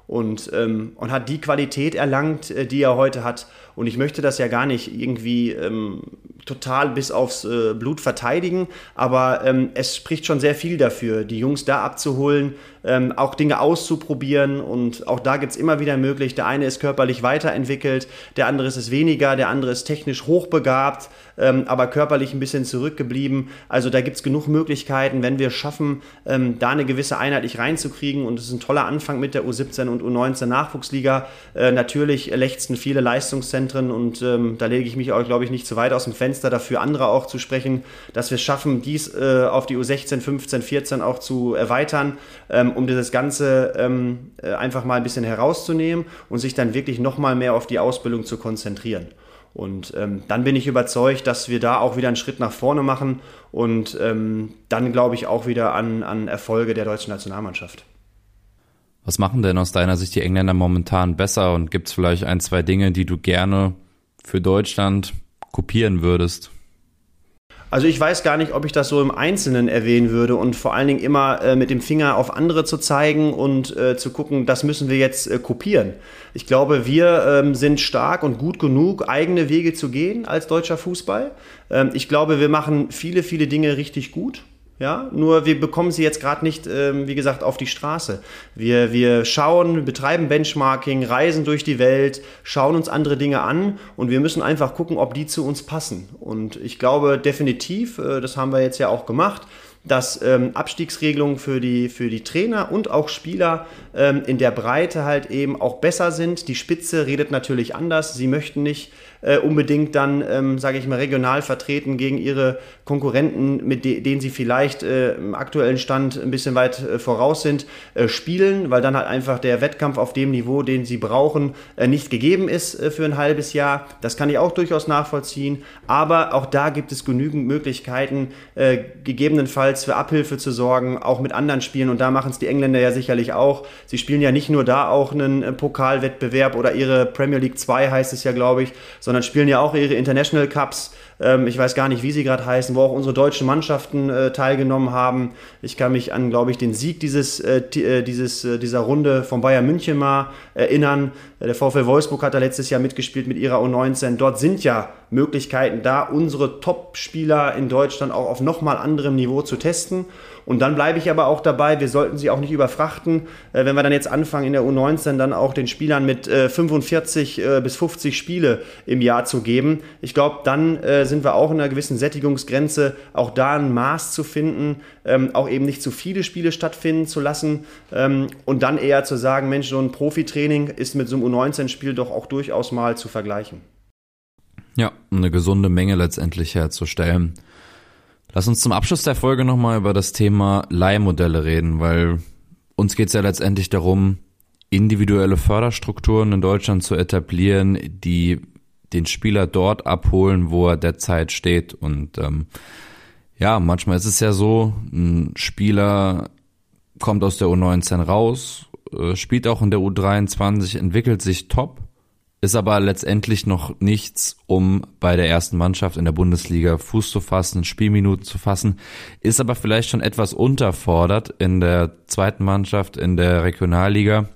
S5: und, ähm, und hat die Qualität erlangt, äh, die er heute hat. Und ich möchte das ja gar nicht irgendwie ähm, total bis aufs äh, Blut verteidigen, aber ähm, es spricht schon sehr viel dafür, die Jungs da abzuholen, ähm, auch Dinge auszuprobieren und auch da gibt es immer wieder möglich. Der eine ist körperlich weiterentwickelt, der andere ist es weniger, der andere ist technisch hochbegabt, ähm, aber körperlich ein bisschen zurückgeblieben. Also da gibt es genug Möglichkeiten, wenn wir schaffen, ähm, da eine gewisse einheitlich reinzukriegen und es ist ein toller Anfang mit der U17 und U19 Nachwuchsliga. Äh, natürlich lechzen viele Leistungszentren und ähm, da lege ich mich auch, glaube ich, nicht zu weit aus dem Fenster dafür, andere auch zu sprechen, dass wir es schaffen, dies äh, auf die U16, 15, 14 auch zu erweitern ähm, um dieses Ganze ähm, äh, einfach mal ein bisschen herauszunehmen und sich dann wirklich nochmal mehr auf die Ausbildung zu konzentrieren. Und ähm, dann bin ich überzeugt, dass wir da auch wieder einen Schritt nach vorne machen und ähm, dann glaube ich auch wieder an, an Erfolge der deutschen Nationalmannschaft.
S4: Was machen denn aus deiner Sicht die Engländer momentan besser und gibt es vielleicht ein, zwei Dinge, die du gerne für Deutschland kopieren würdest?
S5: Also ich weiß gar nicht, ob ich das so im Einzelnen erwähnen würde und vor allen Dingen immer äh, mit dem Finger auf andere zu zeigen und äh, zu gucken, das müssen wir jetzt äh, kopieren. Ich glaube, wir ähm, sind stark und gut genug, eigene Wege zu gehen als deutscher Fußball. Ähm, ich glaube, wir machen viele, viele Dinge richtig gut. Ja, nur wir bekommen sie jetzt gerade nicht, ähm, wie gesagt, auf die Straße. Wir, wir schauen, betreiben Benchmarking, reisen durch die Welt, schauen uns andere Dinge an und wir müssen einfach gucken, ob die zu uns passen. Und ich glaube definitiv, äh, das haben wir jetzt ja auch gemacht, dass ähm, Abstiegsregelungen für die, für die Trainer und auch Spieler ähm, in der Breite halt eben auch besser sind. Die Spitze redet natürlich anders. Sie möchten nicht äh, unbedingt dann, ähm, sage ich mal, regional vertreten gegen ihre Konkurrenten, mit de denen sie vielleicht äh, im aktuellen Stand ein bisschen weit äh, voraus sind, äh, spielen, weil dann halt einfach der Wettkampf auf dem Niveau, den sie brauchen, äh, nicht gegeben ist äh, für ein halbes Jahr. Das kann ich auch durchaus nachvollziehen. Aber auch da gibt es genügend Möglichkeiten, gegebenenfalls für Abhilfe zu sorgen, auch mit anderen Spielen. Und da machen es die Engländer ja sicherlich auch. Sie spielen ja nicht nur da auch einen Pokalwettbewerb oder ihre Premier League 2 heißt es ja, glaube ich, sondern spielen ja auch ihre International Cups Ähm, ich weiß gar nicht, wie sie gerade heißen, wo auch unsere deutschen Mannschaften äh, teilgenommen haben. Ich kann mich an, glaube ich, den Sieg dieses, äh, äh dieses, äh, dieser Runde von Bayern München mal erinnern. Äh, der VfL Wolfsburg hat da letztes Jahr mitgespielt mit ihrer U19. Dort sind ja Möglichkeiten da, unsere Top-Spieler in Deutschland auch auf nochmal anderem Niveau zu testen. Und dann bleibe ich aber auch dabei, wir sollten sie auch nicht überfrachten, äh, wenn wir dann jetzt anfangen in der U19 dann auch den Spielern mit 45 äh, bis 50 Spiele im Jahr zu geben. Ich glaube, dann sind wir auch in einer gewissen Sättigungsgrenze, auch da ein Maß zu finden, ähm, auch eben nicht zu viele Spiele stattfinden zu lassen ähm, und dann eher zu sagen, Mensch, so ein Profitraining ist mit so einem U19-Spiel doch auch durchaus mal zu vergleichen.
S4: Ja, eine gesunde Menge letztendlich herzustellen. Lass uns zum Abschluss der Folge nochmal über das Thema Leihmodelle reden, weil uns geht es ja letztendlich darum, individuelle Förderstrukturen in Deutschland zu etablieren, die den Spieler dort abholen, wo er derzeit steht. Und ähm, ja, manchmal ist es ja so, ein Spieler kommt aus der U19 raus, äh, spielt auch in der U23, entwickelt sich top ist aber letztendlich noch nichts, um bei der ersten Mannschaft in der Bundesliga Fuß zu fassen, Spielminuten zu fassen, ist aber vielleicht schon etwas unterfordert in der zweiten Mannschaft in der Regionalliga.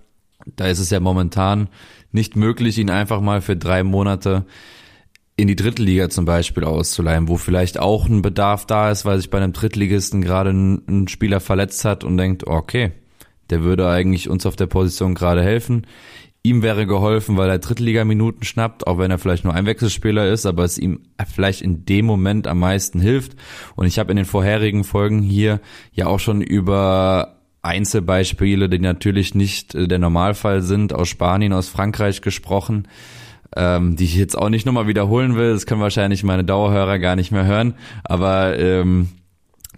S4: Da ist es ja momentan nicht möglich, ihn einfach mal für drei Monate in die Drittliga zum Beispiel auszuleihen, wo vielleicht auch ein Bedarf da ist, weil sich bei einem Drittligisten gerade ein Spieler verletzt hat und denkt, okay, der würde eigentlich uns auf der Position gerade helfen ihm wäre geholfen, weil er Drittliga-Minuten schnappt, auch wenn er vielleicht nur ein Wechselspieler ist, aber es ihm vielleicht in dem Moment am meisten hilft. Und ich habe in den vorherigen Folgen hier ja auch schon über Einzelbeispiele, die natürlich nicht äh, der Normalfall sind, aus Spanien, aus Frankreich gesprochen, ähm, die ich jetzt auch nicht nochmal wiederholen will. Das können wahrscheinlich meine Dauerhörer gar nicht mehr hören. Aber ähm,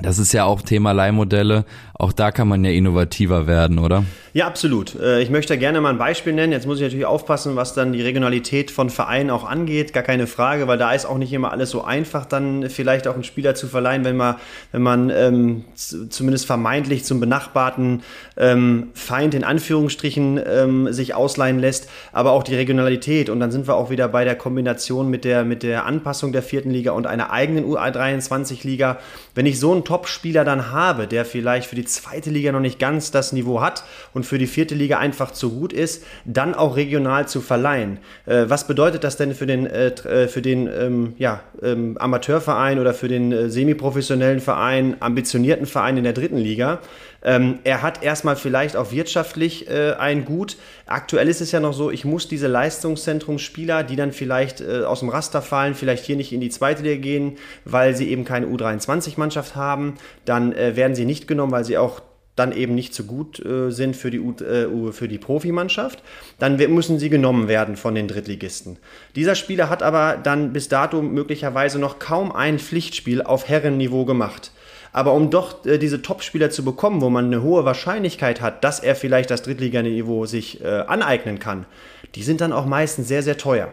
S4: das ist ja auch Thema Leihmodelle. Auch da kann man ja innovativer werden, oder?
S5: Ja, absolut. Äh, ich möchte gerne mal ein Beispiel nennen. Jetzt muss ich natürlich aufpassen, was dann die Regionalität von Vereinen auch angeht. Gar keine Frage, weil da ist auch nicht immer alles so einfach, dann vielleicht auch einen Spieler zu verleihen, wenn man, wenn man ähm, zumindest vermeintlich zum benachbarten ähm, Feind in Anführungsstrichen ähm, sich ausleihen lässt. Aber auch die Regionalität. Und dann sind wir auch wieder bei der Kombination mit der, mit der Anpassung der vierten Liga und einer eigenen U23-Liga. Wenn ich so einen Top-Spieler dann habe, der vielleicht für die zweite Liga noch nicht ganz das Niveau hat und für die vierte Liga einfach zu gut ist, dann auch regional zu verleihen. Äh, was bedeutet das denn für den, äh, äh für den ähm, ja, ähm, Amateurverein oder für den äh, semiprofessionellen Verein, ambitionierten Verein in der dritten Liga? Ähm, er hat erstmal vielleicht auch wirtschaftlich äh, ein Gut. Aktuell ist es ja noch so, ich muss diese Leistungszentrumsspieler, die dann vielleicht äh, aus dem Raster fallen, vielleicht hier nicht in die zweite Liga gehen, weil sie eben keine U23-Mannschaft haben, dann äh, werden sie nicht genommen, weil sie auch dann eben nicht so gut äh, sind für die, äh, für die Profimannschaft, dann müssen sie genommen werden von den Drittligisten. Dieser Spieler hat aber dann bis dato möglicherweise noch kaum ein Pflichtspiel auf Herrenniveau gemacht. Aber um doch äh, diese Topspieler zu bekommen, wo man eine hohe Wahrscheinlichkeit hat, dass er vielleicht das Drittliganiveau sich äh, aneignen kann, die sind dann auch meistens sehr, sehr teuer.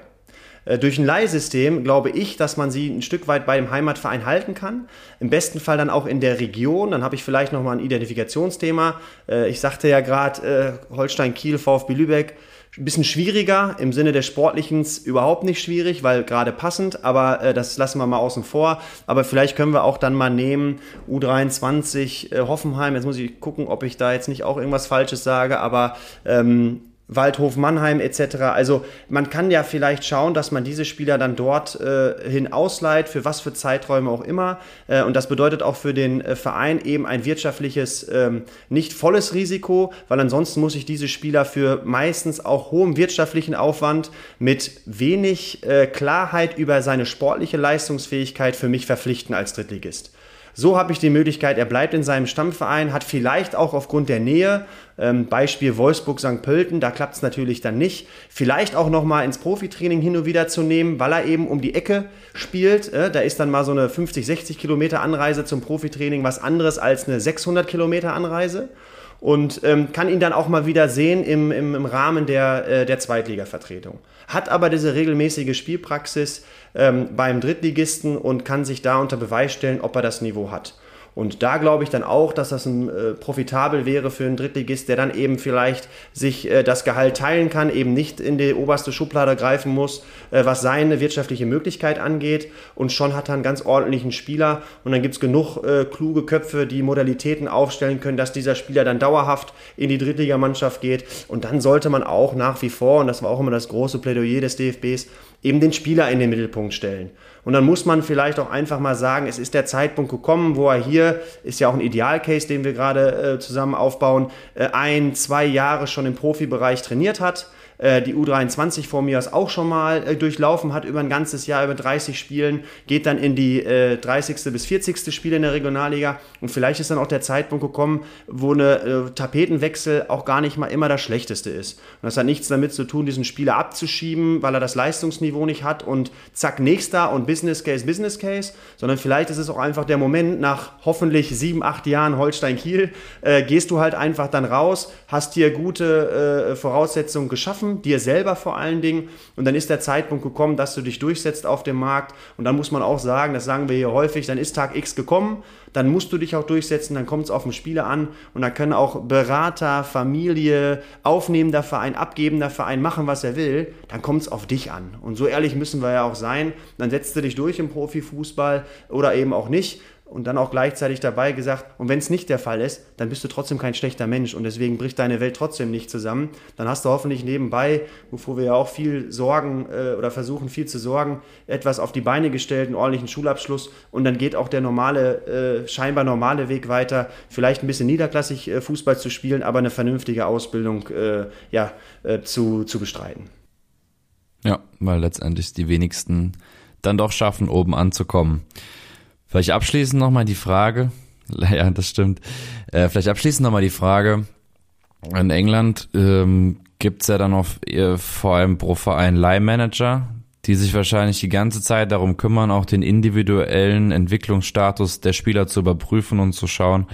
S5: Äh, durch ein Leihsystem glaube ich, dass man sie ein Stück weit bei dem Heimatverein halten kann. Im besten Fall dann auch in der Region. Dann habe ich vielleicht nochmal ein Identifikationsthema. Äh, ich sagte ja gerade, äh, Holstein, Kiel, VfB Lübeck ein bisschen schwieriger, im Sinne des Sportlichen überhaupt nicht schwierig, weil gerade passend, aber das lassen wir mal außen vor. Aber vielleicht können wir auch dann mal nehmen, U23 äh, Hoffenheim, jetzt muss ich gucken, ob ich da jetzt nicht auch irgendwas Falsches sage, aber ähm, Waldhof Mannheim etc. Also man kann ja vielleicht schauen, dass man diese Spieler dann dort äh, hin ausleiht, für was für Zeiträume auch immer. Äh, und das bedeutet auch für den äh, Verein eben ein wirtschaftliches, ähm, nicht volles Risiko, weil ansonsten muss ich diese Spieler für meistens auch hohem wirtschaftlichen Aufwand mit wenig äh, Klarheit über seine sportliche Leistungsfähigkeit für mich verpflichten als Drittligist. So habe ich die Möglichkeit, er bleibt in seinem Stammverein, hat vielleicht auch aufgrund der Nähe, ähm, Beispiel Wolfsburg St. Pölten, da klappt es natürlich dann nicht, vielleicht auch nochmal ins Profitraining hin und wieder zu nehmen, weil er eben um die Ecke spielt. Äh, da ist dann mal so eine 50, 60 Kilometer Anreise zum Profitraining was anderes als eine 600 Kilometer Anreise und ähm, kann ihn dann auch mal wieder sehen im, im, im Rahmen der, äh, der Zweitliga-Vertretung. Hat aber diese regelmäßige Spielpraxis ähm, beim Drittligisten und kann sich da unter Beweis stellen, ob er das Niveau hat. Und da glaube ich dann auch, dass das ein äh, profitabel wäre für einen Drittligist, der dann eben vielleicht sich äh, das Gehalt teilen kann, eben nicht in die oberste Schublade greifen muss, äh, was seine wirtschaftliche Möglichkeit angeht. Und schon hat er einen ganz ordentlichen Spieler. Und dann gibt es genug äh, kluge Köpfe, die Modalitäten aufstellen können, dass dieser Spieler dann dauerhaft in die Drittligamannschaft geht. Und dann sollte man auch nach wie vor, und das war auch immer das große Plädoyer des DFBs, eben den Spieler in den Mittelpunkt stellen. Und dann muss man vielleicht auch einfach mal sagen, es ist der Zeitpunkt gekommen, wo er hier, ist ja auch ein Idealcase, den wir gerade äh, zusammen aufbauen, äh, ein, zwei Jahre schon im Profibereich trainiert hat äh, die U23 vor mir auch schon mal äh, durchlaufen hat über ein ganzes Jahr, über 30 Spielen, geht dann in die äh, 30. bis 40. Spiele in der Regionalliga und vielleicht ist dann auch der Zeitpunkt gekommen, wo eine äh, Tapetenwechsel auch gar nicht mal immer das Schlechteste ist. Und das hat nichts damit zu tun, diesen Spieler abzuschieben, weil er das Leistungsniveau nicht hat und zack, nächster und Business Case, Business Case, sondern vielleicht ist es auch einfach der Moment, nach hoffentlich sieben, acht Jahren Holstein-Kiel, äh, gehst du halt einfach dann raus, hast hier gute Voraussetzungen geschaffen, schaffen, dir selber vor allen Dingen. Und dann ist der Zeitpunkt gekommen, dass du dich durchsetzt auf dem Markt. Und dann muss man auch sagen, das sagen wir hier häufig, dann ist Tag X gekommen, dann musst du dich auch durchsetzen, dann kommt es auf den Spieler an und dann können auch Berater, Familie, aufnehmender Verein, abgebender Verein machen, was er will, dann kommt es auf dich an. Und so ehrlich müssen wir ja auch sein. Dann setzt du dich durch im Profifußball oder eben auch nicht und dann auch gleichzeitig dabei gesagt, und wenn es nicht der Fall ist, dann bist du trotzdem kein schlechter Mensch und deswegen bricht deine Welt trotzdem nicht zusammen. Dann hast du hoffentlich nebenbei, wovor wir ja auch viel sorgen äh, oder versuchen viel zu sorgen, etwas auf die Beine gestellt, einen ordentlichen Schulabschluss und dann geht auch der normale, äh, scheinbar normale Weg weiter, vielleicht ein bisschen niederklassig äh, Fußball zu spielen, aber eine vernünftige Ausbildung äh, ja, äh, zu, zu bestreiten.
S4: Ja, weil letztendlich die wenigsten dann doch schaffen, oben anzukommen. Vielleicht abschließend nochmal die Frage, ja, das stimmt. Äh, vielleicht abschließend nochmal die Frage, in England ähm, gibt ja dann noch äh, vor allem pro Verein Leihmanager, die sich wahrscheinlich die ganze Zeit darum kümmern, auch den individuellen Entwicklungsstatus der Spieler zu überprüfen und zu schauen,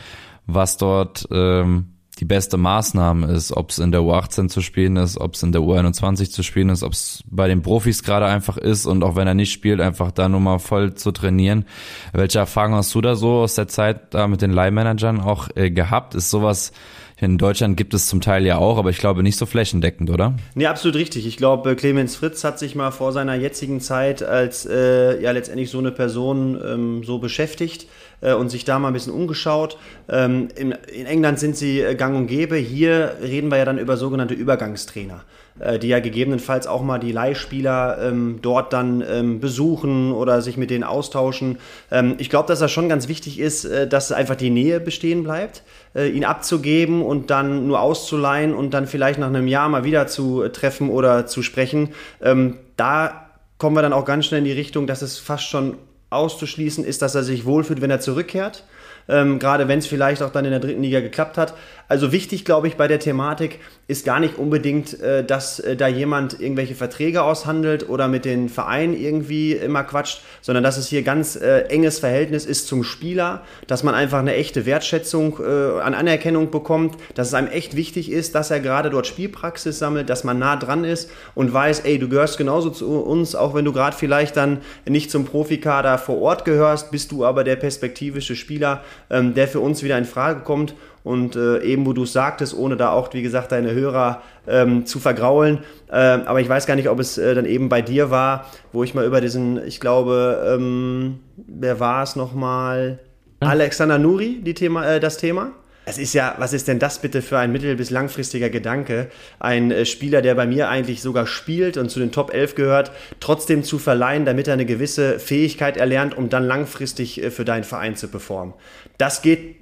S4: was dort ähm, die beste Maßnahme ist, ob es in der U18 zu spielen ist, ob es in der U21 zu spielen ist, ob es bei den Profis gerade einfach ist und auch wenn er nicht spielt, einfach da nur mal voll zu trainieren. Welche Erfahrungen hast du da so aus der Zeit da mit den Leihmanagern auch äh, gehabt? Ist sowas in Deutschland gibt es zum Teil ja auch, aber ich glaube nicht so flächendeckend, oder?
S5: Nee, absolut richtig. Ich glaube, Clemens Fritz hat sich mal vor seiner jetzigen Zeit als äh, ja letztendlich so eine Person ähm, so beschäftigt äh, und sich da mal ein bisschen umgeschaut. Ähm, in, in, England sind sie äh, gang und gäbe. Hier reden wir ja dann über sogenannte Übergangstrainer, äh, die ja gegebenenfalls auch mal die Leihspieler ähm, dort dann ähm, besuchen oder sich mit denen austauschen. Ähm, ich glaube, dass das schon ganz wichtig ist, äh, dass einfach die Nähe bestehen bleibt, äh, ihn abzugeben und dann nur auszuleihen und dann vielleicht nach einem Jahr mal wieder zu treffen oder zu sprechen. Ähm, da kommen wir dann auch ganz schnell in die Richtung, dass es fast schon auszuschließen ist, dass er sich wohlfühlt, wenn er zurückkehrt. Ähm, gerade wenn es vielleicht auch dann in der dritten Liga geklappt hat. Also wichtig, glaube ich, bei der Thematik ist gar nicht unbedingt, äh, dass äh, da jemand irgendwelche Verträge aushandelt oder mit den Vereinen irgendwie immer quatscht, sondern dass es hier ganz äh, enges Verhältnis ist zum Spieler, dass man einfach eine echte Wertschätzung äh, an Anerkennung bekommt, dass es einem echt wichtig ist, dass er gerade dort Spielpraxis sammelt, dass man nah dran ist und weiß, ey, du gehörst genauso zu uns, auch wenn du gerade vielleicht dann nicht zum Profikader vor Ort gehörst, bist du aber der perspektivische Spieler, ähm, der für uns wieder in Frage kommt und äh, eben, wo du es sagtest, ohne da auch, wie gesagt, deine Hörer ähm, zu vergraulen. Äh, aber ich weiß gar nicht, ob es äh, dann eben bei dir war, wo ich mal über diesen, ich glaube, ähm, wer war es nochmal? Alexander Nuri, die Thema, äh, das Thema? Es ist ja, was ist denn das bitte für ein mittel- bis langfristiger Gedanke? Ein äh, Spieler, der bei mir eigentlich sogar spielt und zu den Top 11 gehört, trotzdem zu verleihen, damit er eine gewisse Fähigkeit erlernt, um dann langfristig äh, für deinen Verein zu performen. Das geht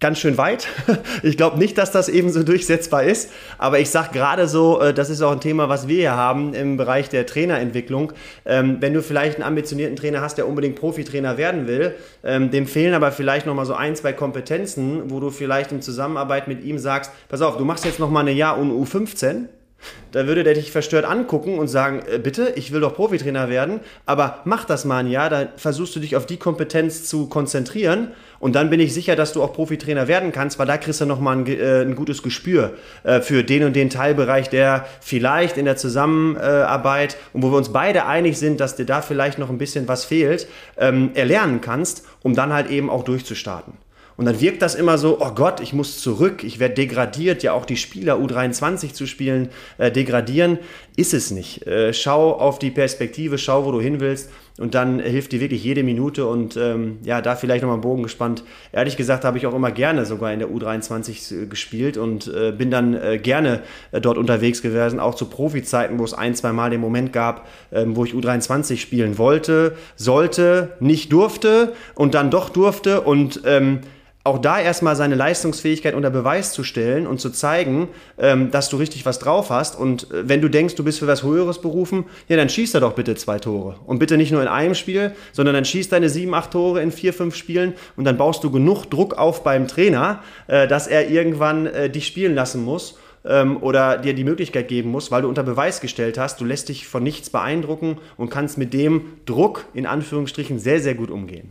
S5: ganz schön weit. Ich glaube nicht, dass das eben so durchsetzbar ist, aber ich sage gerade so, äh, das ist auch ein Thema, was wir hier haben im Bereich der Trainerentwicklung. Ähm, wenn du vielleicht einen ambitionierten Trainer hast, der unbedingt Profitrainer werden will, ähm, dem fehlen aber vielleicht nochmal so ein, zwei Kompetenzen, wo du vielleicht in Zusammenarbeit mit ihm sagst, pass auf, du machst jetzt nochmal ein Jahr um U15, da würde der dich verstört angucken und sagen, äh, bitte, ich will doch Profitrainer werden, aber mach das mal ein Jahr, da versuchst du dich auf die Kompetenz zu konzentrieren und dann bin ich sicher, dass du auch Profitrainer werden kannst, weil da kriegst du nochmal ein, äh, ein gutes Gespür äh, für den und den Teilbereich, der vielleicht in der Zusammenarbeit und wo wir uns beide einig sind, dass dir da vielleicht noch ein bisschen was fehlt, ähm, erlernen kannst, um dann halt eben auch durchzustarten. Und dann wirkt das immer so, oh Gott, ich muss zurück, ich werde degradiert, ja auch die Spieler U23 zu spielen, äh, degradieren, ist es nicht. Äh, schau auf die Perspektive, schau, wo du hin willst und dann hilft dir wirklich jede Minute und ähm, ja, da vielleicht nochmal einen Bogen gespannt. Ehrlich gesagt habe ich auch immer gerne sogar in der U23 äh, gespielt und äh, bin dann äh, gerne äh, dort unterwegs gewesen, auch zu Profizeiten, wo es ein, zwei Mal den Moment gab, ähm, wo ich U23 spielen wollte, sollte, nicht durfte und dann doch durfte und ähm, auch da erstmal seine Leistungsfähigkeit unter Beweis zu stellen und zu zeigen, ähm, dass du richtig was drauf hast. Und äh, wenn du denkst, du bist für was Höheres berufen, ja, dann schießt er doch bitte zwei Tore. Und bitte nicht nur in einem Spiel, sondern dann schießt deine sieben, acht Tore in vier, fünf Spielen und dann baust du genug Druck auf beim Trainer, äh, dass er irgendwann äh, dich spielen lassen muss ähm, oder dir die Möglichkeit geben muss, weil du unter Beweis gestellt hast, du lässt dich von nichts beeindrucken und kannst mit dem Druck in Anführungsstrichen sehr, sehr gut umgehen.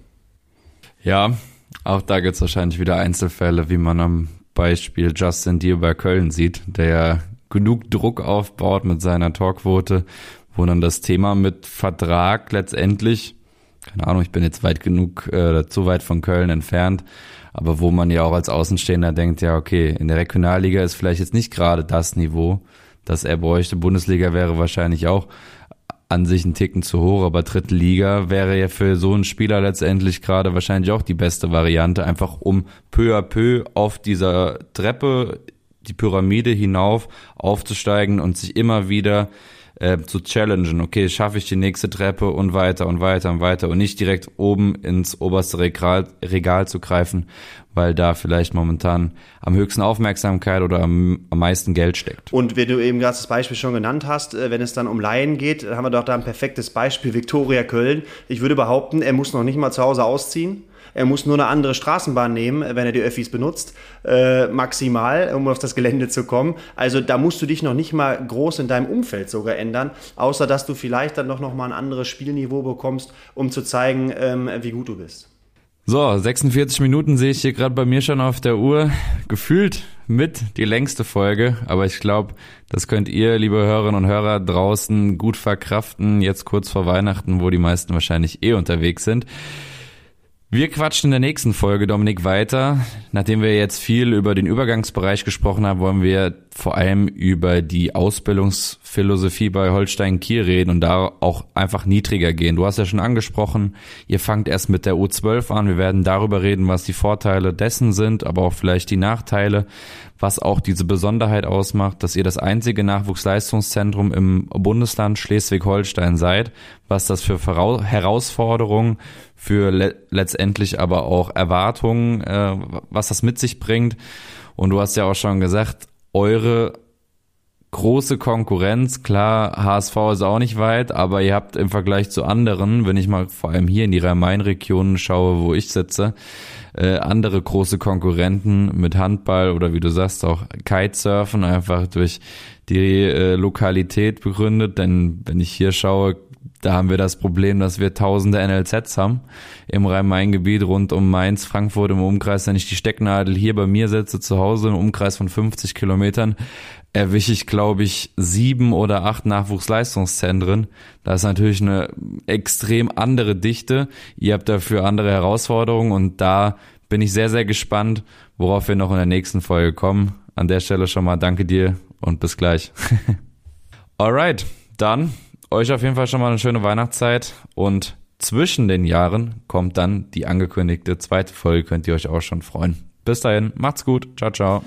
S4: Ja, auch da gibt es wahrscheinlich wieder Einzelfälle, wie man am Beispiel Justin Deere bei Köln sieht, der genug Druck aufbaut mit seiner Torquote, wo dann das Thema mit Vertrag letztendlich, keine Ahnung, ich bin jetzt weit genug, äh, zu weit von Köln entfernt, aber wo man ja auch als Außenstehender denkt, ja, okay, in der Regionalliga ist vielleicht jetzt nicht gerade das Niveau, das er bräuchte. Bundesliga wäre wahrscheinlich auch an sich ein Ticken zu hoch, aber dritte Liga wäre ja für so einen Spieler letztendlich gerade wahrscheinlich auch die beste Variante, einfach um peu à peu auf dieser Treppe, die Pyramide hinauf aufzusteigen und sich immer wieder äh, zu challengen. Okay, schaffe ich die nächste Treppe und weiter und weiter und weiter und nicht direkt oben ins oberste Regal, Regal zu greifen, weil da vielleicht momentan am höchsten Aufmerksamkeit oder am, am meisten Geld steckt.
S5: Und wenn du eben gerade das Beispiel schon genannt hast, äh, wenn es dann um Laien geht, haben wir doch da ein perfektes Beispiel, Viktoria Köln. Ich würde behaupten, er muss noch nicht mal zu Hause ausziehen. Er muss nur eine andere Straßenbahn nehmen, wenn er die Öffis benutzt, äh, maximal, um auf das Gelände zu kommen. Also da musst du dich noch nicht mal groß in deinem Umfeld sogar ändern, außer dass du vielleicht dann doch noch mal ein anderes Spielniveau bekommst, um zu zeigen, ähm, wie gut du bist.
S4: So, 46 Minuten sehe ich hier gerade bei mir schon auf der Uhr. Gefühlt mit die längste Folge, aber ich glaube, das könnt ihr, liebe Hörerinnen und Hörer draußen, gut verkraften, jetzt kurz vor Weihnachten, wo die meisten wahrscheinlich eh unterwegs sind. Wir quatschen in der nächsten Folge, Dominik, weiter. Nachdem wir jetzt viel über den Übergangsbereich gesprochen haben, wollen wir vor allem über die Ausbildungsphilosophie bei Holstein Kiel reden und da auch einfach niedriger gehen. Du hast ja schon angesprochen, ihr fangt erst mit der U12 an. Wir werden darüber reden, was die Vorteile dessen sind, aber auch vielleicht die Nachteile, was auch diese Besonderheit ausmacht, dass ihr das einzige Nachwuchsleistungszentrum im Bundesland Schleswig-Holstein seid, was das für Herausforderungen, für le letztendlich aber auch Erwartungen, äh, was das mit sich bringt. Und du hast ja auch schon gesagt, eure große Konkurrenz. Klar, HSV ist auch nicht weit, aber ihr habt im Vergleich zu anderen, wenn ich mal vor allem hier in die Rhein-Main-Region schaue, wo ich sitze, äh, andere große Konkurrenten mit Handball oder wie du sagst auch Kitesurfen einfach durch die äh, Lokalität begründet. Denn wenn ich hier schaue, da haben wir das Problem, dass wir tausende NLZs haben im Rhein-Main-Gebiet rund um Mainz, Frankfurt im Umkreis. Wenn ich die Stecknadel hier bei mir setze zu Hause im Umkreis von 50 Kilometern, erwische ich, glaube ich, sieben oder acht Nachwuchsleistungszentren. Da ist natürlich eine extrem andere Dichte. Ihr habt dafür andere Herausforderungen und da bin ich sehr, sehr gespannt, worauf wir noch in der nächsten Folge kommen. An der Stelle schon mal danke dir und bis gleich. Alright, dann euch auf jeden Fall schon mal eine schöne Weihnachtszeit und zwischen den Jahren kommt dann die angekündigte zweite Folge, könnt ihr euch auch schon freuen. Bis dahin, macht's gut, ciao, ciao.